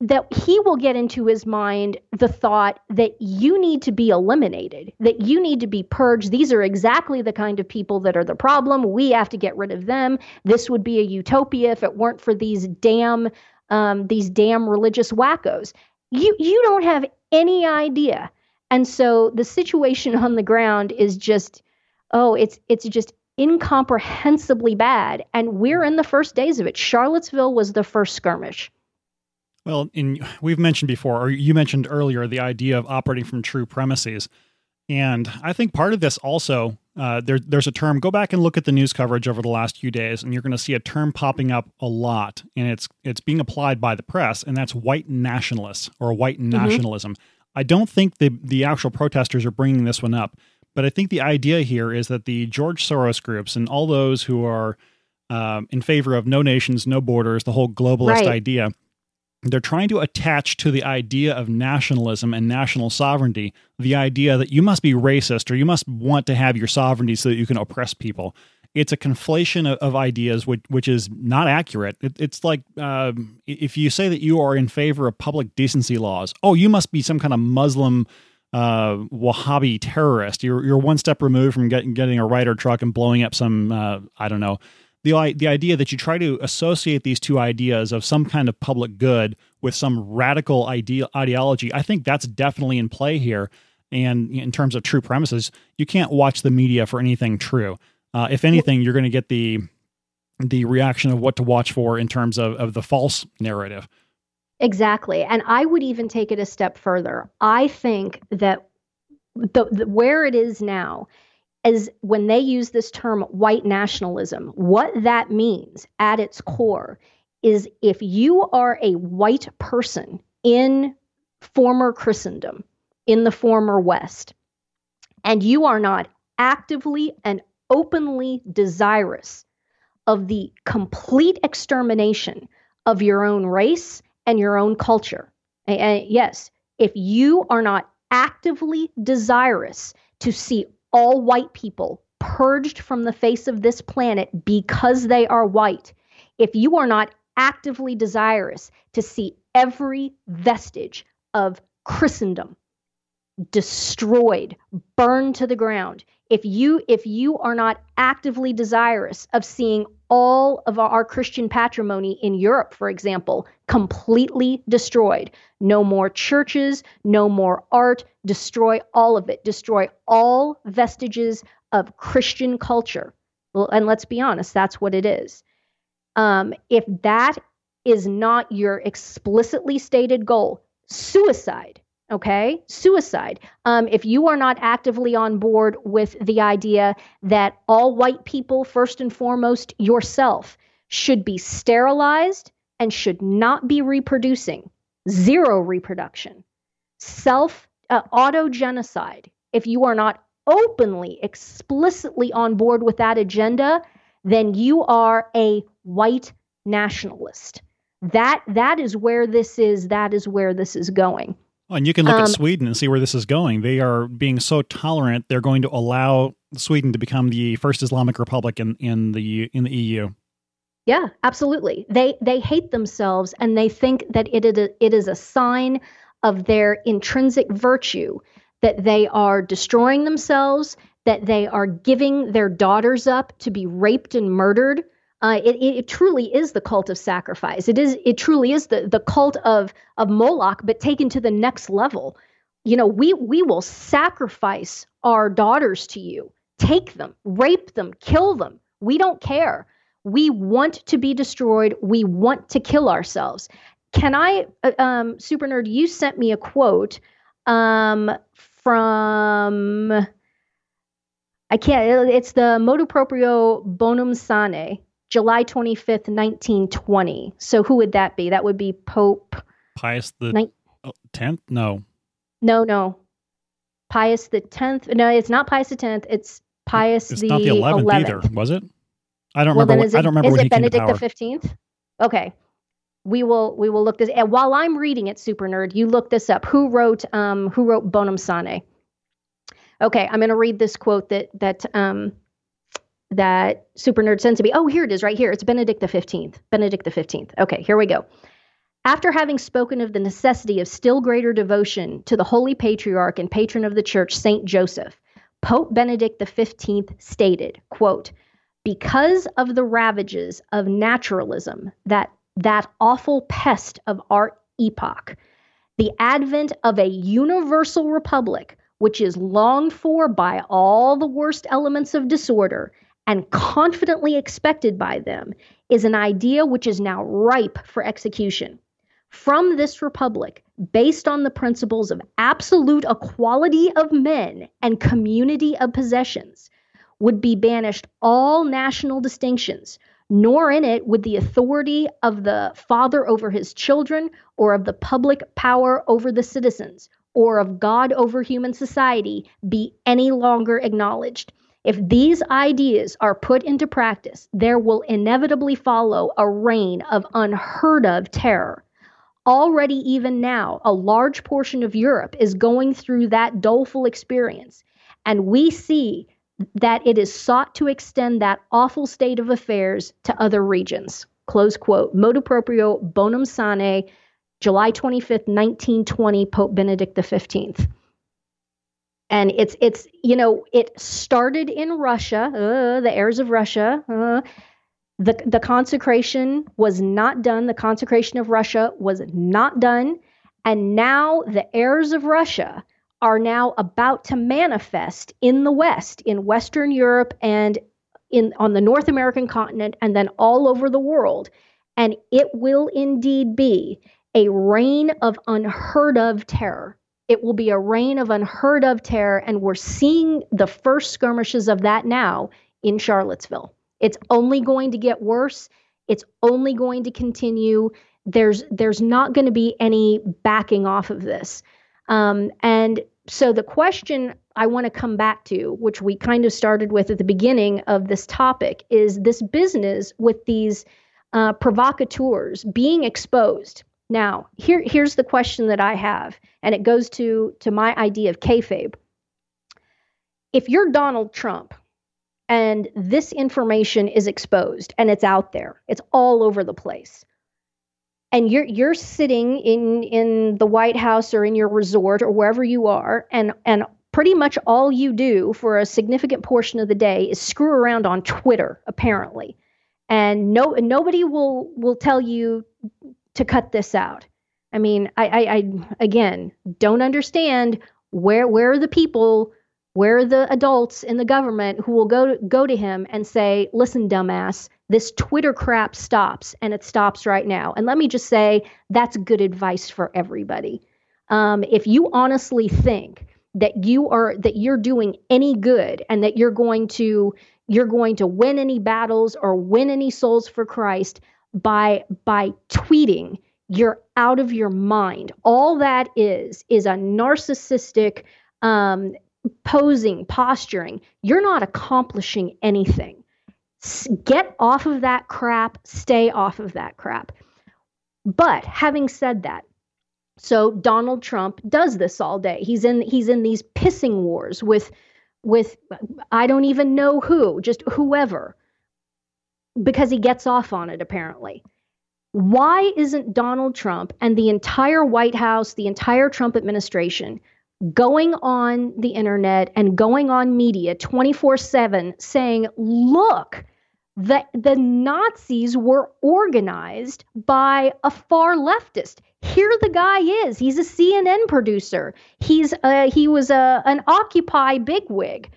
B: that he will get into his mind the thought that you need to be eliminated, that you need to be purged. These are exactly the kind of people that are the problem. We have to get rid of them. This would be a utopia if it weren't for these damn um, these damn religious wackos. You you don't have any idea. And so the situation on the ground is just oh, it's it's just incomprehensibly bad. And we're in the first days of it. Charlottesville was the first skirmish.
A: Well, in, we've mentioned before, or you mentioned earlier, the idea of operating from true premises. And I think part of this also, uh, there, there's a term. Go back and look at the news coverage over the last few days, and you're going to see a term popping up a lot, and it's it's being applied by the press, and that's white nationalists or white mm-hmm. nationalism. I don't think the the actual protesters are bringing this one up, but I think the idea here is that the George Soros groups and all those who are um, in favor of no nations, no borders, the whole globalist right. idea they're trying to attach to the idea of nationalism and national sovereignty the idea that you must be racist or you must want to have your sovereignty so that you can oppress people. It's a conflation of, of ideas which, which is not accurate. It, it's like uh, if you say that you are in favor of public decency laws, oh, you must be some kind of Muslim uh, Wahhabi terrorist. You're, you're one step removed from getting, getting a Ryder truck and blowing up some, uh, I don't know, the the idea that you try to associate these two ideas of some kind of public good with some radical idea, ideology, I think that's definitely in play here. And in terms of true premises, you can't watch the media for anything true. Uh, if anything, you're going to get the the reaction of what to watch for in terms of, of the false narrative.
B: Exactly. And I would even take it a step further. I think that the, the where it is now as when they use this term white nationalism, what that means at its core is if you are a white person in former Christendom, in the former West, and you are not actively and openly desirous of the complete extermination of your own race and your own culture. And yes, if you are not actively desirous to see all white people purged from the face of this planet because they are white, if you are not actively desirous to see every vestige of Christendom destroyed, burned to the ground, if you if you are not actively desirous of seeing all of our, Christian patrimony in Europe, for example, completely destroyed. No more churches, no more art, destroy all of it, destroy all vestiges of Christian culture. Well, and let's be honest, that's what it is. Um, if that is not your explicitly stated goal, suicide okay? Suicide. Um, if you are not actively on board with the idea that all white people first and foremost yourself should be sterilized and should not be reproducing zero reproduction self uh, auto genocide if you are not openly explicitly on board with that agenda then you are a white nationalist. That that is where this is that is where this is going
A: And you can look um, at Sweden and see where this is going. They are being so tolerant; they're going to allow Sweden to become the first Islamic republic in, in the in the EU.
B: Yeah, absolutely. They they hate themselves and they think that it it is a sign of their intrinsic virtue that they are destroying themselves, that they are giving their daughters up to be raped and murdered uh, it, it, truly is the cult of sacrifice. It is it truly is the the cult of of Moloch, but taken to the next level. You know, we we will sacrifice our daughters to you, take them, rape them, kill them. We don't care. We want to be destroyed. We want to kill ourselves. Can I, uh, um, Super Nerd? You sent me a quote um, from. I can't. It's the motu proprio bonum sane July 25th, 1920. So who would that be? That would be Pope
A: Pius the ni- 10th? No.
B: No, no. Pius the 10th. No, it's not Pius the 10th. It's Pius
A: it's
B: the
A: not the 11th, 11th, either, was it? I don't well, remember. What,
B: it,
A: I don't remember
B: is it Benedict the 15th? Okay. We will we will look this and while I'm reading it super nerd, you look this up. Who wrote um who wrote Bonum Sane? Okay, I'm going to read this quote that that um that Super Nerd sends to me. Oh, here it is right here. It's Benedict the 15th. Benedict the 15th. Okay, here we go. After having spoken of the necessity of still greater devotion to the holy patriarch and patron of the church, Saint Joseph, Pope Benedict the 15th stated, quote, because of the ravages of naturalism, that that awful pest of our epoch, the advent of a universal republic, which is longed for by all the worst elements of disorder and confidently expected by them, is an idea which is now ripe for execution. From this republic, based on the principles of absolute equality of men and community of possessions, would be banished all national distinctions, nor in it would the authority of the father over his children or of the public power over the citizens or of God over human society be any longer acknowledged. If these ideas are put into practice, there will inevitably follow a reign of unheard of terror. Already, even now, a large portion of Europe is going through that doleful experience. And we see that it is sought to extend that awful state of affairs to other regions. Close quote. Motu proprio bonum sane, July 25th, 1920, Pope Benedict XV. And it's it's you know it started in Russia, uh, the heirs of Russia. Uh, the the consecration was not done. The consecration of Russia was not done, and now the heirs of Russia are now about to manifest in the West, in Western Europe and in on the North American continent and then all over the world. And it will indeed be a reign of unheard of terror. It will be a reign of unheard of terror. And we're seeing the first skirmishes of that now in Charlottesville. It's only going to get worse. It's only going to continue. There's there's not going to be any backing off of this. Um, and so the question I want to come back to, which we kind of started with at the beginning of this topic, is this business with these uh, provocateurs being exposed. Now, here, here's the question that I have, and it goes to to my idea of kayfabe. If you're Donald Trump, and this information is exposed and it's out there, it's all over the place and you're you're sitting in in the White House or in your resort or wherever you are and and pretty much all you do for a significant portion of the day is screw around on Twitter apparently and no nobody will will tell you to cut this out I mean I I, I again don't understand where where are the people where are the adults in the government who will go to, go to him and say listen dumbass this Twitter crap stops, and it stops right now. And let me just say that's good advice for everybody. Um, if you honestly think that you are that you're doing any good and that you're going to you're going to win any battles or win any souls for Christ by by tweeting you're out of your mind all that is is a narcissistic um, posing posturing you're not accomplishing anything get off of that crap, stay off of that crap. But having said that, so Donald Trump does this all day. He's in he's in these pissing wars with with I don't even know who, just whoever. Because he gets off on it apparently. Why isn't Donald Trump and the entire White House, the entire Trump administration going on the internet and going on media 24/7 saying, "Look, the, the Nazis were organized by a far leftist. Here the guy is. He's a CNN producer. He's uh, he was a an Occupy bigwig.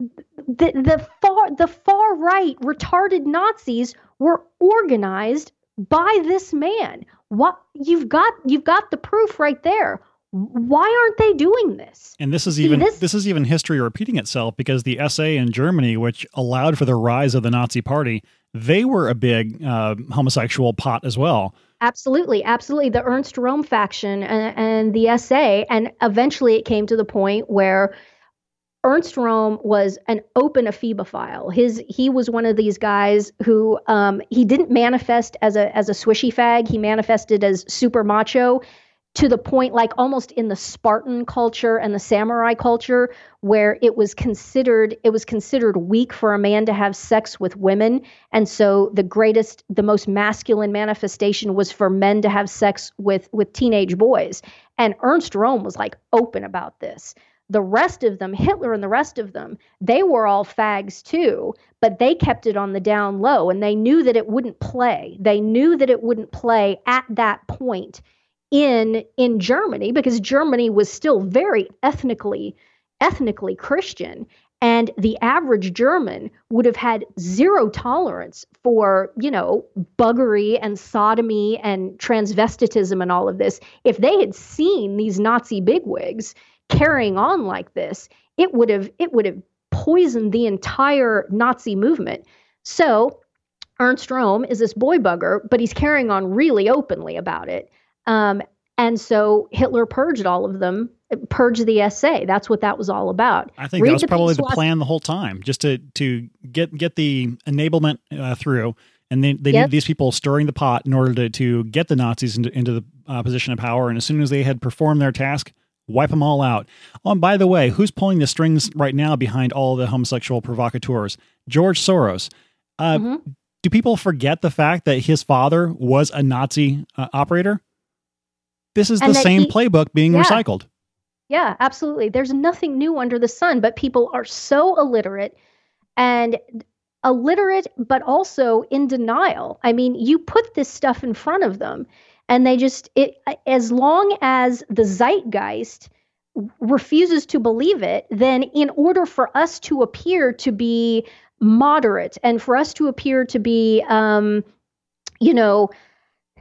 B: The the far the far right retarded Nazis were organized by this man. What you've got you've got the proof right there why aren't they doing this?
A: And this is See, even this, this, is even history repeating itself because the SA in Germany, which allowed for the rise of the Nazi Party, they were a big uh, homosexual pot as well.
B: Absolutely, absolutely. The Ernst Röhm faction and, and the SA, and eventually it came to the point where Ernst Röhm was an open ephebophile. His he was one of these guys who um, he didn't manifest as a as a swishy fag. He manifested as super macho to the point like almost in the Spartan culture and the samurai culture where it was considered it was considered weak for a man to have sex with women and so the greatest the most masculine manifestation was for men to have sex with with teenage boys and Ernst Röhm was like open about this the rest of them, Hitler and the rest of them, they were all fags too, but they kept it on the down low and they knew that it wouldn't play. They knew that it wouldn't play at that point in in Germany because Germany was still very ethnically ethnically Christian and the average German would have had zero tolerance for, you know, buggery and sodomy and transvestitism and all of this. If they had seen these Nazi bigwigs carrying on like this, it would have it would have poisoned the entire Nazi movement. So Ernst Röhm is this boy bugger, but he's carrying on really openly about it. Um, and so Hitler purged all of them, purged the SA. That's what that was all about.
A: I think Read that was the probably the plan the whole time, just to to get get the enablement uh, through. And they, they yep. need these people stirring the pot in order to, to get the Nazis into, into the uh, position of power. And as soon as they had performed their task, wipe them all out. Oh, and by the way, who's pulling the strings right now behind all the homosexual provocateurs? George Soros. Uh, mm-hmm. Do people forget the fact that his father was a Nazi uh, operator? This is and the same he, playbook being yeah. recycled.
B: Yeah, absolutely. There's nothing new under the sun, but people are so illiterate and illiterate, but also in denial. I mean, you put this stuff in front of them, and they just, it, as long as the zeitgeist refuses to believe it, then in order for us to appear to be moderate and for us to appear to be, um, you know,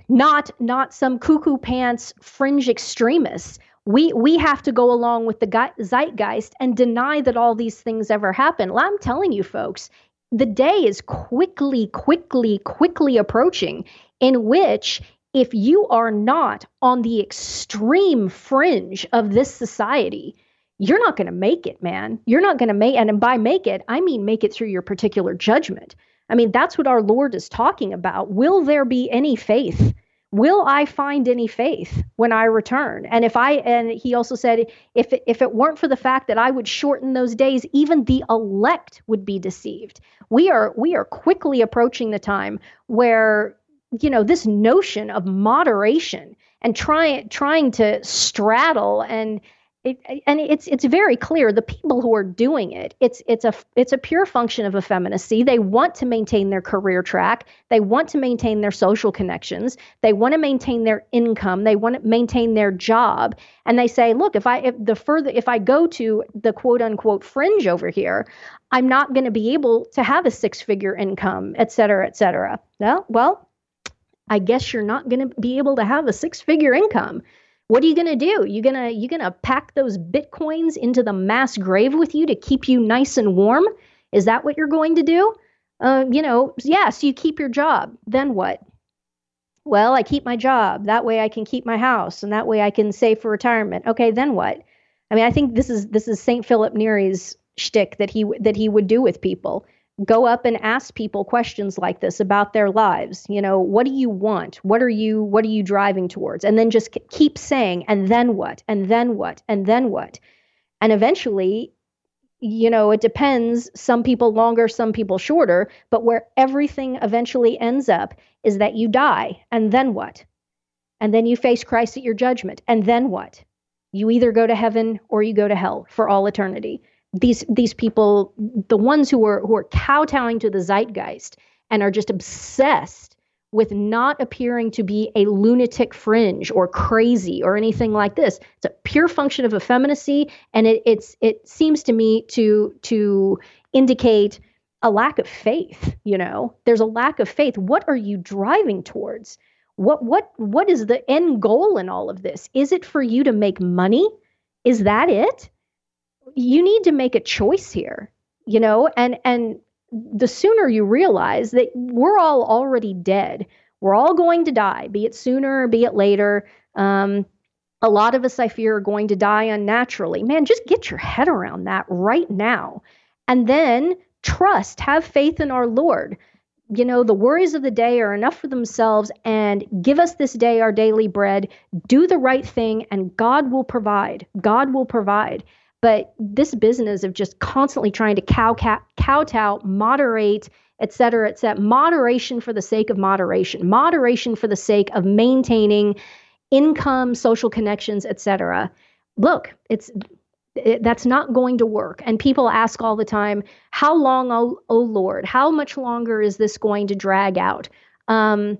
B: not not some cuckoo pants fringe extremists. We we have to go along with the zeitgeist and deny that all these things ever happened. Well, I'm telling you, folks, the day is quickly, quickly, quickly approaching in which if you are not on the extreme fringe of this society, you're not going to make it, man. You're not going to make, and by make it, I mean make it through your particular judgment. I mean, that's what our Lord is talking about. Will there be any faith? Will I find any faith when I return? And if I and he also said if it, if it weren't for the fact that I would shorten those days, even the elect would be deceived. We are we are quickly approaching the time where you know this notion of moderation and trying trying to straddle and it, and it's it's very clear the people who are doing it it's it's a it's a pure function of effeminacy. They want to maintain their career track. They want to maintain their social connections. They want to maintain their income. They want to maintain their job. And they say look if i if the further if i go to the quote unquote fringe over here i'm not going to be able to have a six figure income et cetera et cetera. Well well i guess you're not going to be able to have a six figure income what are you going to do? You going to you going to pack those bitcoins into the mass grave with you to keep you nice and warm? Is that what you're going to do? Uh, you know, yes, yeah, so you keep your job. Then what? Well, I keep my job. That way I can keep my house and that way I can save for retirement. Okay, then what? I mean, I think this is this is St. Philip Neri's shtick that he that he would do with people go up and ask people questions like this about their lives. You know what do you want? What are you what are you driving towards? And then just keep saying and then what? And then what? And then what? And eventually you know it depends some people longer some people shorter but where everything eventually ends up is that you die and then what? And then you face Christ at your judgment and then what? You either go to heaven or you go to hell for all eternity these these people, the ones who are who are kowtowing to the zeitgeist and are just obsessed with not appearing to be a lunatic fringe or crazy or anything like this. It's a pure function of effeminacy, and it it's it seems to me to to indicate a lack of faith. You know, there's a lack of faith. What are you driving towards? What what what is the end goal in all of this? Is it for you to make money? Is that it? You need to make a choice here, you know, and and the sooner you realize that we're all already dead, we're all going to die, be it sooner, be it later. Um, a lot of us, I fear, are going to die unnaturally. Man, just get your head around that right now. And then trust, have faith in our Lord. you know, the worries of the day are enough for themselves and give us this day our daily bread. Do the right thing and God will provide. God will provide. But this business of just constantly trying to cow, cow, kowtow, moderate, et cetera, et cetera, moderation for the sake of moderation, moderation for the sake of maintaining income, social connections, et cetera. Look, it's it, that's not going to work. And people ask all the time, "How long, oh, oh Lord? How much longer is this going to drag out?" Um,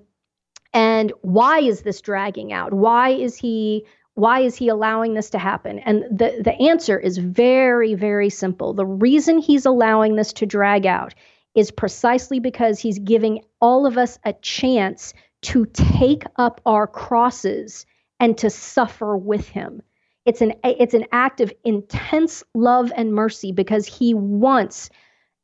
B: and why is this dragging out? Why is he why is he allowing this to happen? And the, the answer is very, very simple. The reason he's allowing this to drag out is precisely because he's giving all of us a chance to take up our crosses and to suffer with him. It's an it's an act of intense love and mercy because he wants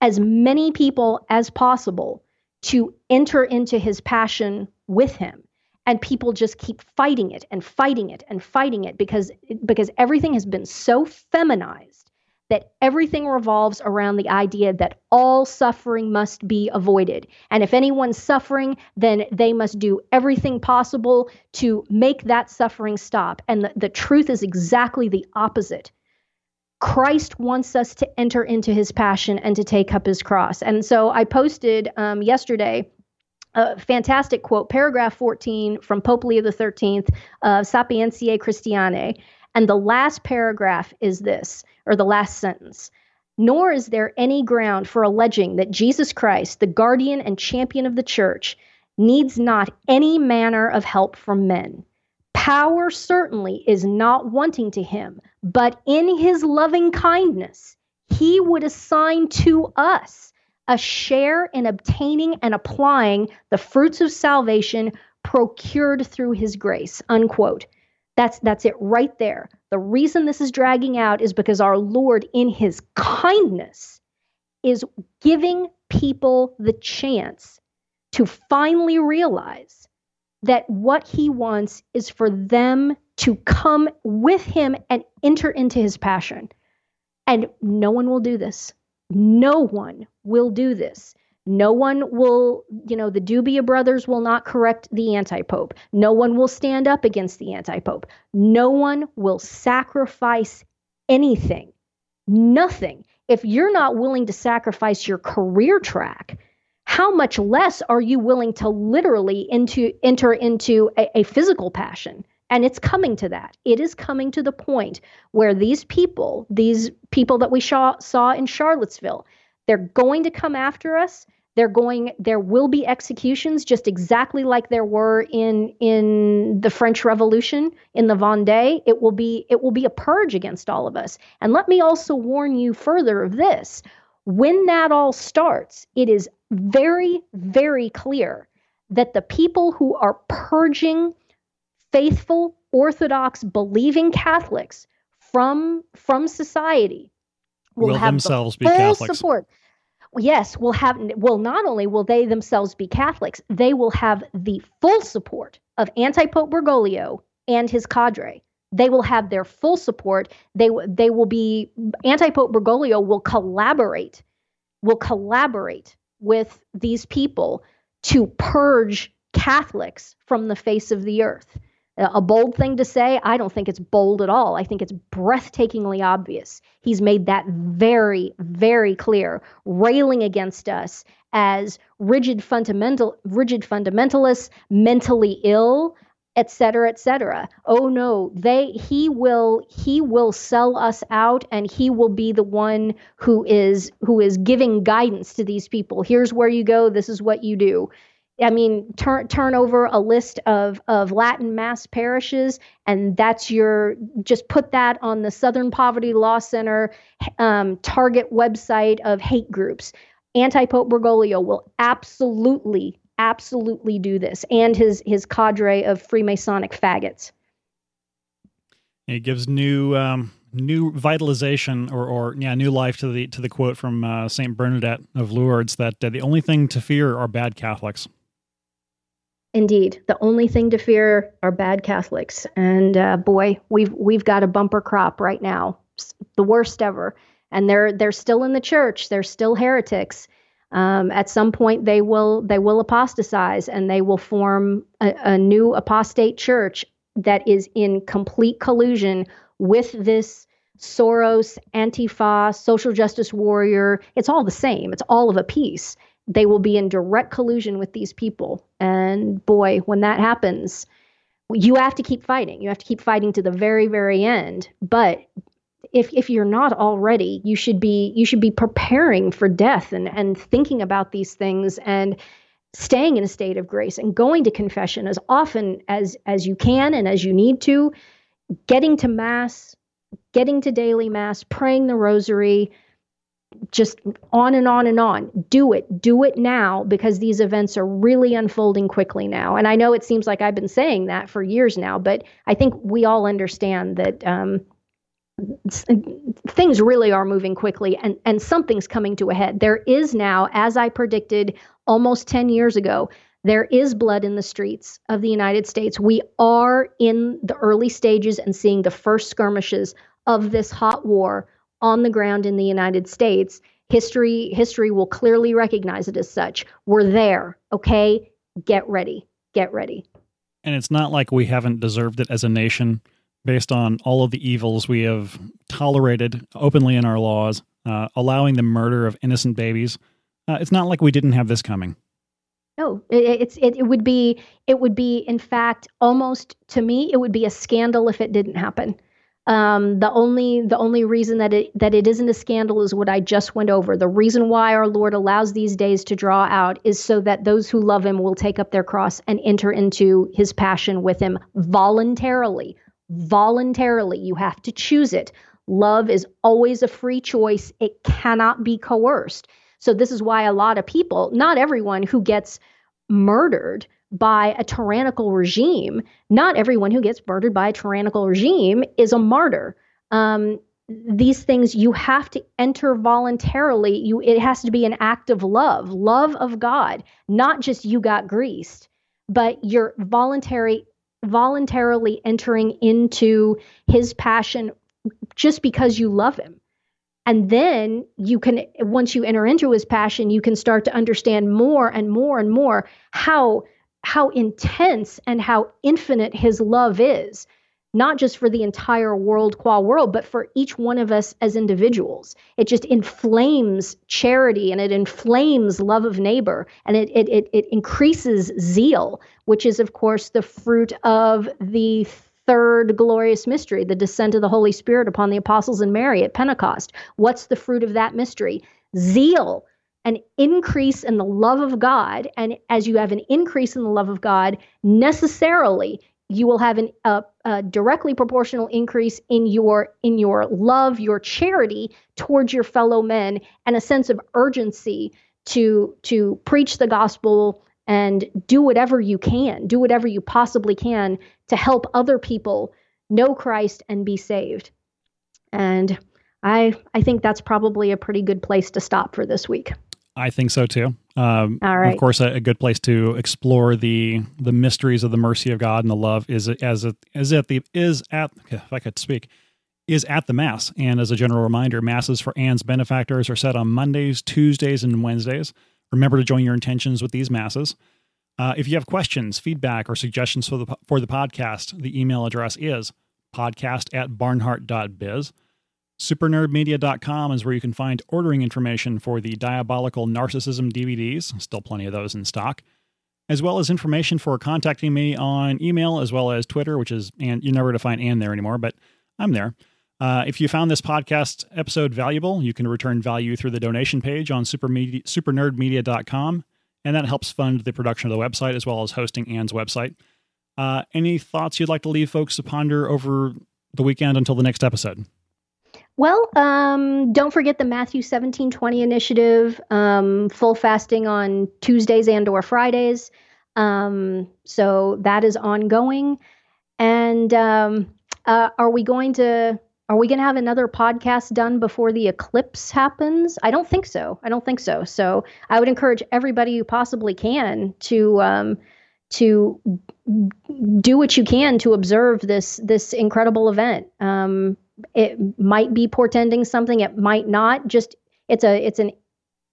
B: as many people as possible to enter into his passion with him and people just keep fighting it and fighting it and fighting it because because everything has been so feminized that everything revolves around the idea that all suffering must be avoided. And if anyone's suffering then they must do everything possible to make that suffering stop. And the, the truth is exactly the opposite. Christ wants us to enter into his passion and to take up his cross. And so I posted um, yesterday a fantastic quote, paragraph 14 from Pope Leo XIII of Sapientiae Christianae. And the last paragraph is this, or the last sentence. Nor is there any ground for alleging that Jesus Christ, the guardian and champion of the church, needs not any manner of help from men. Power certainly is not wanting to him, but in his loving kindness, he would assign to us a share in obtaining and applying the fruits of salvation procured through his grace unquote. That's that's it right there. The reason this is dragging out is because our lord in his kindness is giving people the chance to finally realize that what he wants is for them to come with him and enter into his passion. And no one will do this no one will do this. No one will, you know, the Dubia brothers will not correct the anti pope. No one will stand up against the anti pope. No one will sacrifice anything, nothing. If you're not willing to sacrifice your career track, how much less are you willing to literally into enter into a, a physical passion? And it's coming to that. It is coming to the point where these people, these people that we saw, saw in Charlottesville, they're going to come after us. They're going. There will be executions, just exactly like there were in in the French Revolution in the Vendée. It will be it will be a purge against all of us. And let me also warn you further of this: when that all starts, it is very very clear that the people who are purging faithful, orthodox, believing Catholics from from society
A: will, will have themselves the be Catholics.
B: support. Yes, will have will not only will they themselves be Catholics, they will have the full support of anti-pope Bergoglio and his cadre. They will have their full support. They they will be anti-pope Bergoglio will collaborate will collaborate with these people to purge Catholics from the face of the earth a bold thing to say. I don't think it's bold at all. I think it's breathtakingly obvious. He's made that very, very clear, railing against us as rigid fundamental, rigid fundamentalists, mentally ill, et cetera, et cetera. Oh no, they he will he will sell us out, and he will be the one who is who is giving guidance to these people. Here's where you go. This is what you do I mean, turn turn over a list of of Latin mass parishes, and that's your just put that on the Southern Poverty Law Center um, target website of hate groups. Anti Pope Bergoglio will absolutely, absolutely do this, and his his cadre of Freemasonic faggots.
A: It gives new um, new vitalization or, or yeah new life to the to the quote from uh, Saint Bernadette of Lourdes that uh, the only thing to fear are bad Catholics.
B: Indeed, the only thing to fear are bad Catholics, and uh, boy, we've we've got a bumper crop right now, the worst ever. And they're they're still in the church, they're still heretics. Um, at some point, they will they will apostatize and they will form a, a new apostate church that is in complete collusion with this Soros, Antifa, social justice warrior. It's all the same. It's all of a piece. They will be in direct collusion with these people. And boy, when that happens, you have to keep fighting. You have to keep fighting to the very, very end. But if if you're not already, you should be you should be preparing for death and and thinking about these things and staying in a state of grace and going to confession as often as as you can and as you need to, getting to mass, getting to daily mass, praying the rosary, just on and on and on. Do it. Do it now because these events are really unfolding quickly now. And I know it seems like I've been saying that for years now, but I think we all understand that um, things really are moving quickly and, and something's coming to a head. There is now, as I predicted almost 10 years ago, there is blood in the streets of the United States. We are in the early stages and seeing the first skirmishes of this hot war on the ground in the United States, history history will clearly recognize it as such. We're there, okay? Get ready. Get ready.
A: And it's not like we haven't deserved it as a nation based on all of the evils we have tolerated openly in our laws, uh, allowing the murder of innocent babies. Uh, it's not like we didn't have this coming.
B: No, it, it's it, it would be it would be in fact almost to me it would be a scandal if it didn't happen. Um, the only the only reason that it that it isn't a scandal is what I just went over. The reason why our Lord allows these days to draw out is so that those who love Him will take up their cross and enter into His passion with Him voluntarily. Voluntarily, you have to choose it. Love is always a free choice. It cannot be coerced. So this is why a lot of people, not everyone who gets murdered by a tyrannical regime, not everyone who gets murdered by a tyrannical regime is a martyr. Um, these things you have to enter voluntarily. You it has to be an act of love, love of God, not just you got greased, but you're voluntary voluntarily entering into his passion just because you love him. And then you can, once you enter into his passion, you can start to understand more and more and more how how intense and how infinite his love is, not just for the entire world qua world, but for each one of us as individuals. It just inflames charity and it inflames love of neighbor and it, it, it, it increases zeal, which is, of course, the fruit of the third glorious mystery, the descent of the Holy Spirit upon the apostles and Mary at Pentecost. What's the fruit of that mystery? Zeal an increase in the love of God. And as you have an increase in the love of God, necessarily you will have an, a, directly proportional increase in your in your love, your charity towards your fellow men, and a sense of urgency to to preach the gospel and do whatever you can, do whatever you possibly can to help other people know Christ and be saved. And I I think that's probably a pretty good place to stop for this week.
A: I think so too. Um,
B: All right.
A: Of course, a, a, good place to explore the the mysteries of the mercy of God and the love is as it is at the is at if I could speak is at the mass. And as a general reminder, masses for Ann's benefactors are set on Mondays, Tuesdays, and Wednesdays. Remember to join your intentions with these masses. Uh, if you have questions, feedback, or suggestions for the for the podcast, the email address is podcast at barnhardt.biz. SuperNerdMedia.com is where you can find ordering information for the Diabolical Narcissism DVDs, still plenty of those in stock, as well as information for contacting me on email as well as Twitter, which is, and you're never to find Ann there anymore, but I'm there. Uh, if you found this podcast episode valuable, you can return value through the donation page on supermedia, supernerdmedia.com, and that helps fund the production of the website as well as hosting Ann's website. Uh, any thoughts you'd like to leave folks to ponder over the weekend until the next episode?
B: Well, um, don't forget the Matthew 1720 initiative, um, full fasting on Tuesdays and or Fridays. Um, so that is ongoing. And um, uh, are we going to are we going to have another podcast done before the eclipse happens? I don't think so. I don't think so. So I would encourage everybody who possibly can to um, to do what you can to observe this this incredible event. Um, it might be portending something it might not just it's a it's an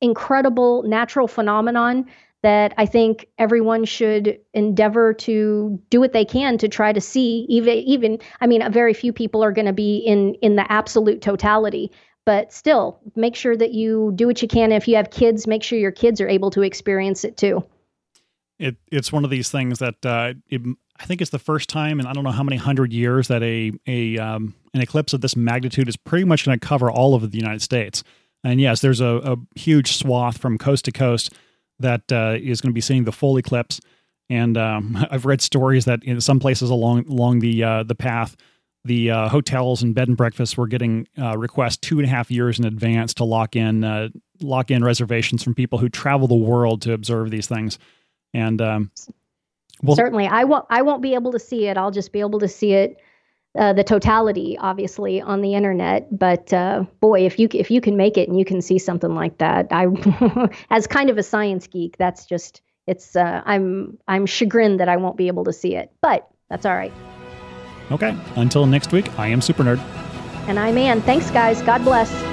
B: incredible natural phenomenon that I think everyone should endeavor to do what they can to try to see. Even, even I mean, a very few people are going to be in in the absolute totality, but still, make sure that you do what you can. If you have kids, make sure your kids are able to experience it too.
A: It it's one of these things that uh, it, I think it's the first time and I don't know how many hundred years that a a um, an eclipse of this magnitude is pretty much going to cover all of the United States. And yes, there's a, a huge swath from coast to coast that uh, is going to be seeing the full eclipse. And um, I've read stories that in some places along along the uh, the path, the uh, hotels and bed and breakfasts were getting uh, requests two and a half years in advance to lock in uh, lock in reservations from people who travel the world to observe these things. And um,
B: well, certainly, I won't I won't be able to see it. I'll just be able to see it uh, the totality, obviously, on the internet. But uh, boy, if you if you can make it and you can see something like that, I, as kind of a science geek, that's just it's. Uh, I'm I'm chagrined that I won't be able to see it, but that's all right.
A: Okay. Until next week, I am Super Nerd.
B: And I'm Ann. Thanks, guys. God bless.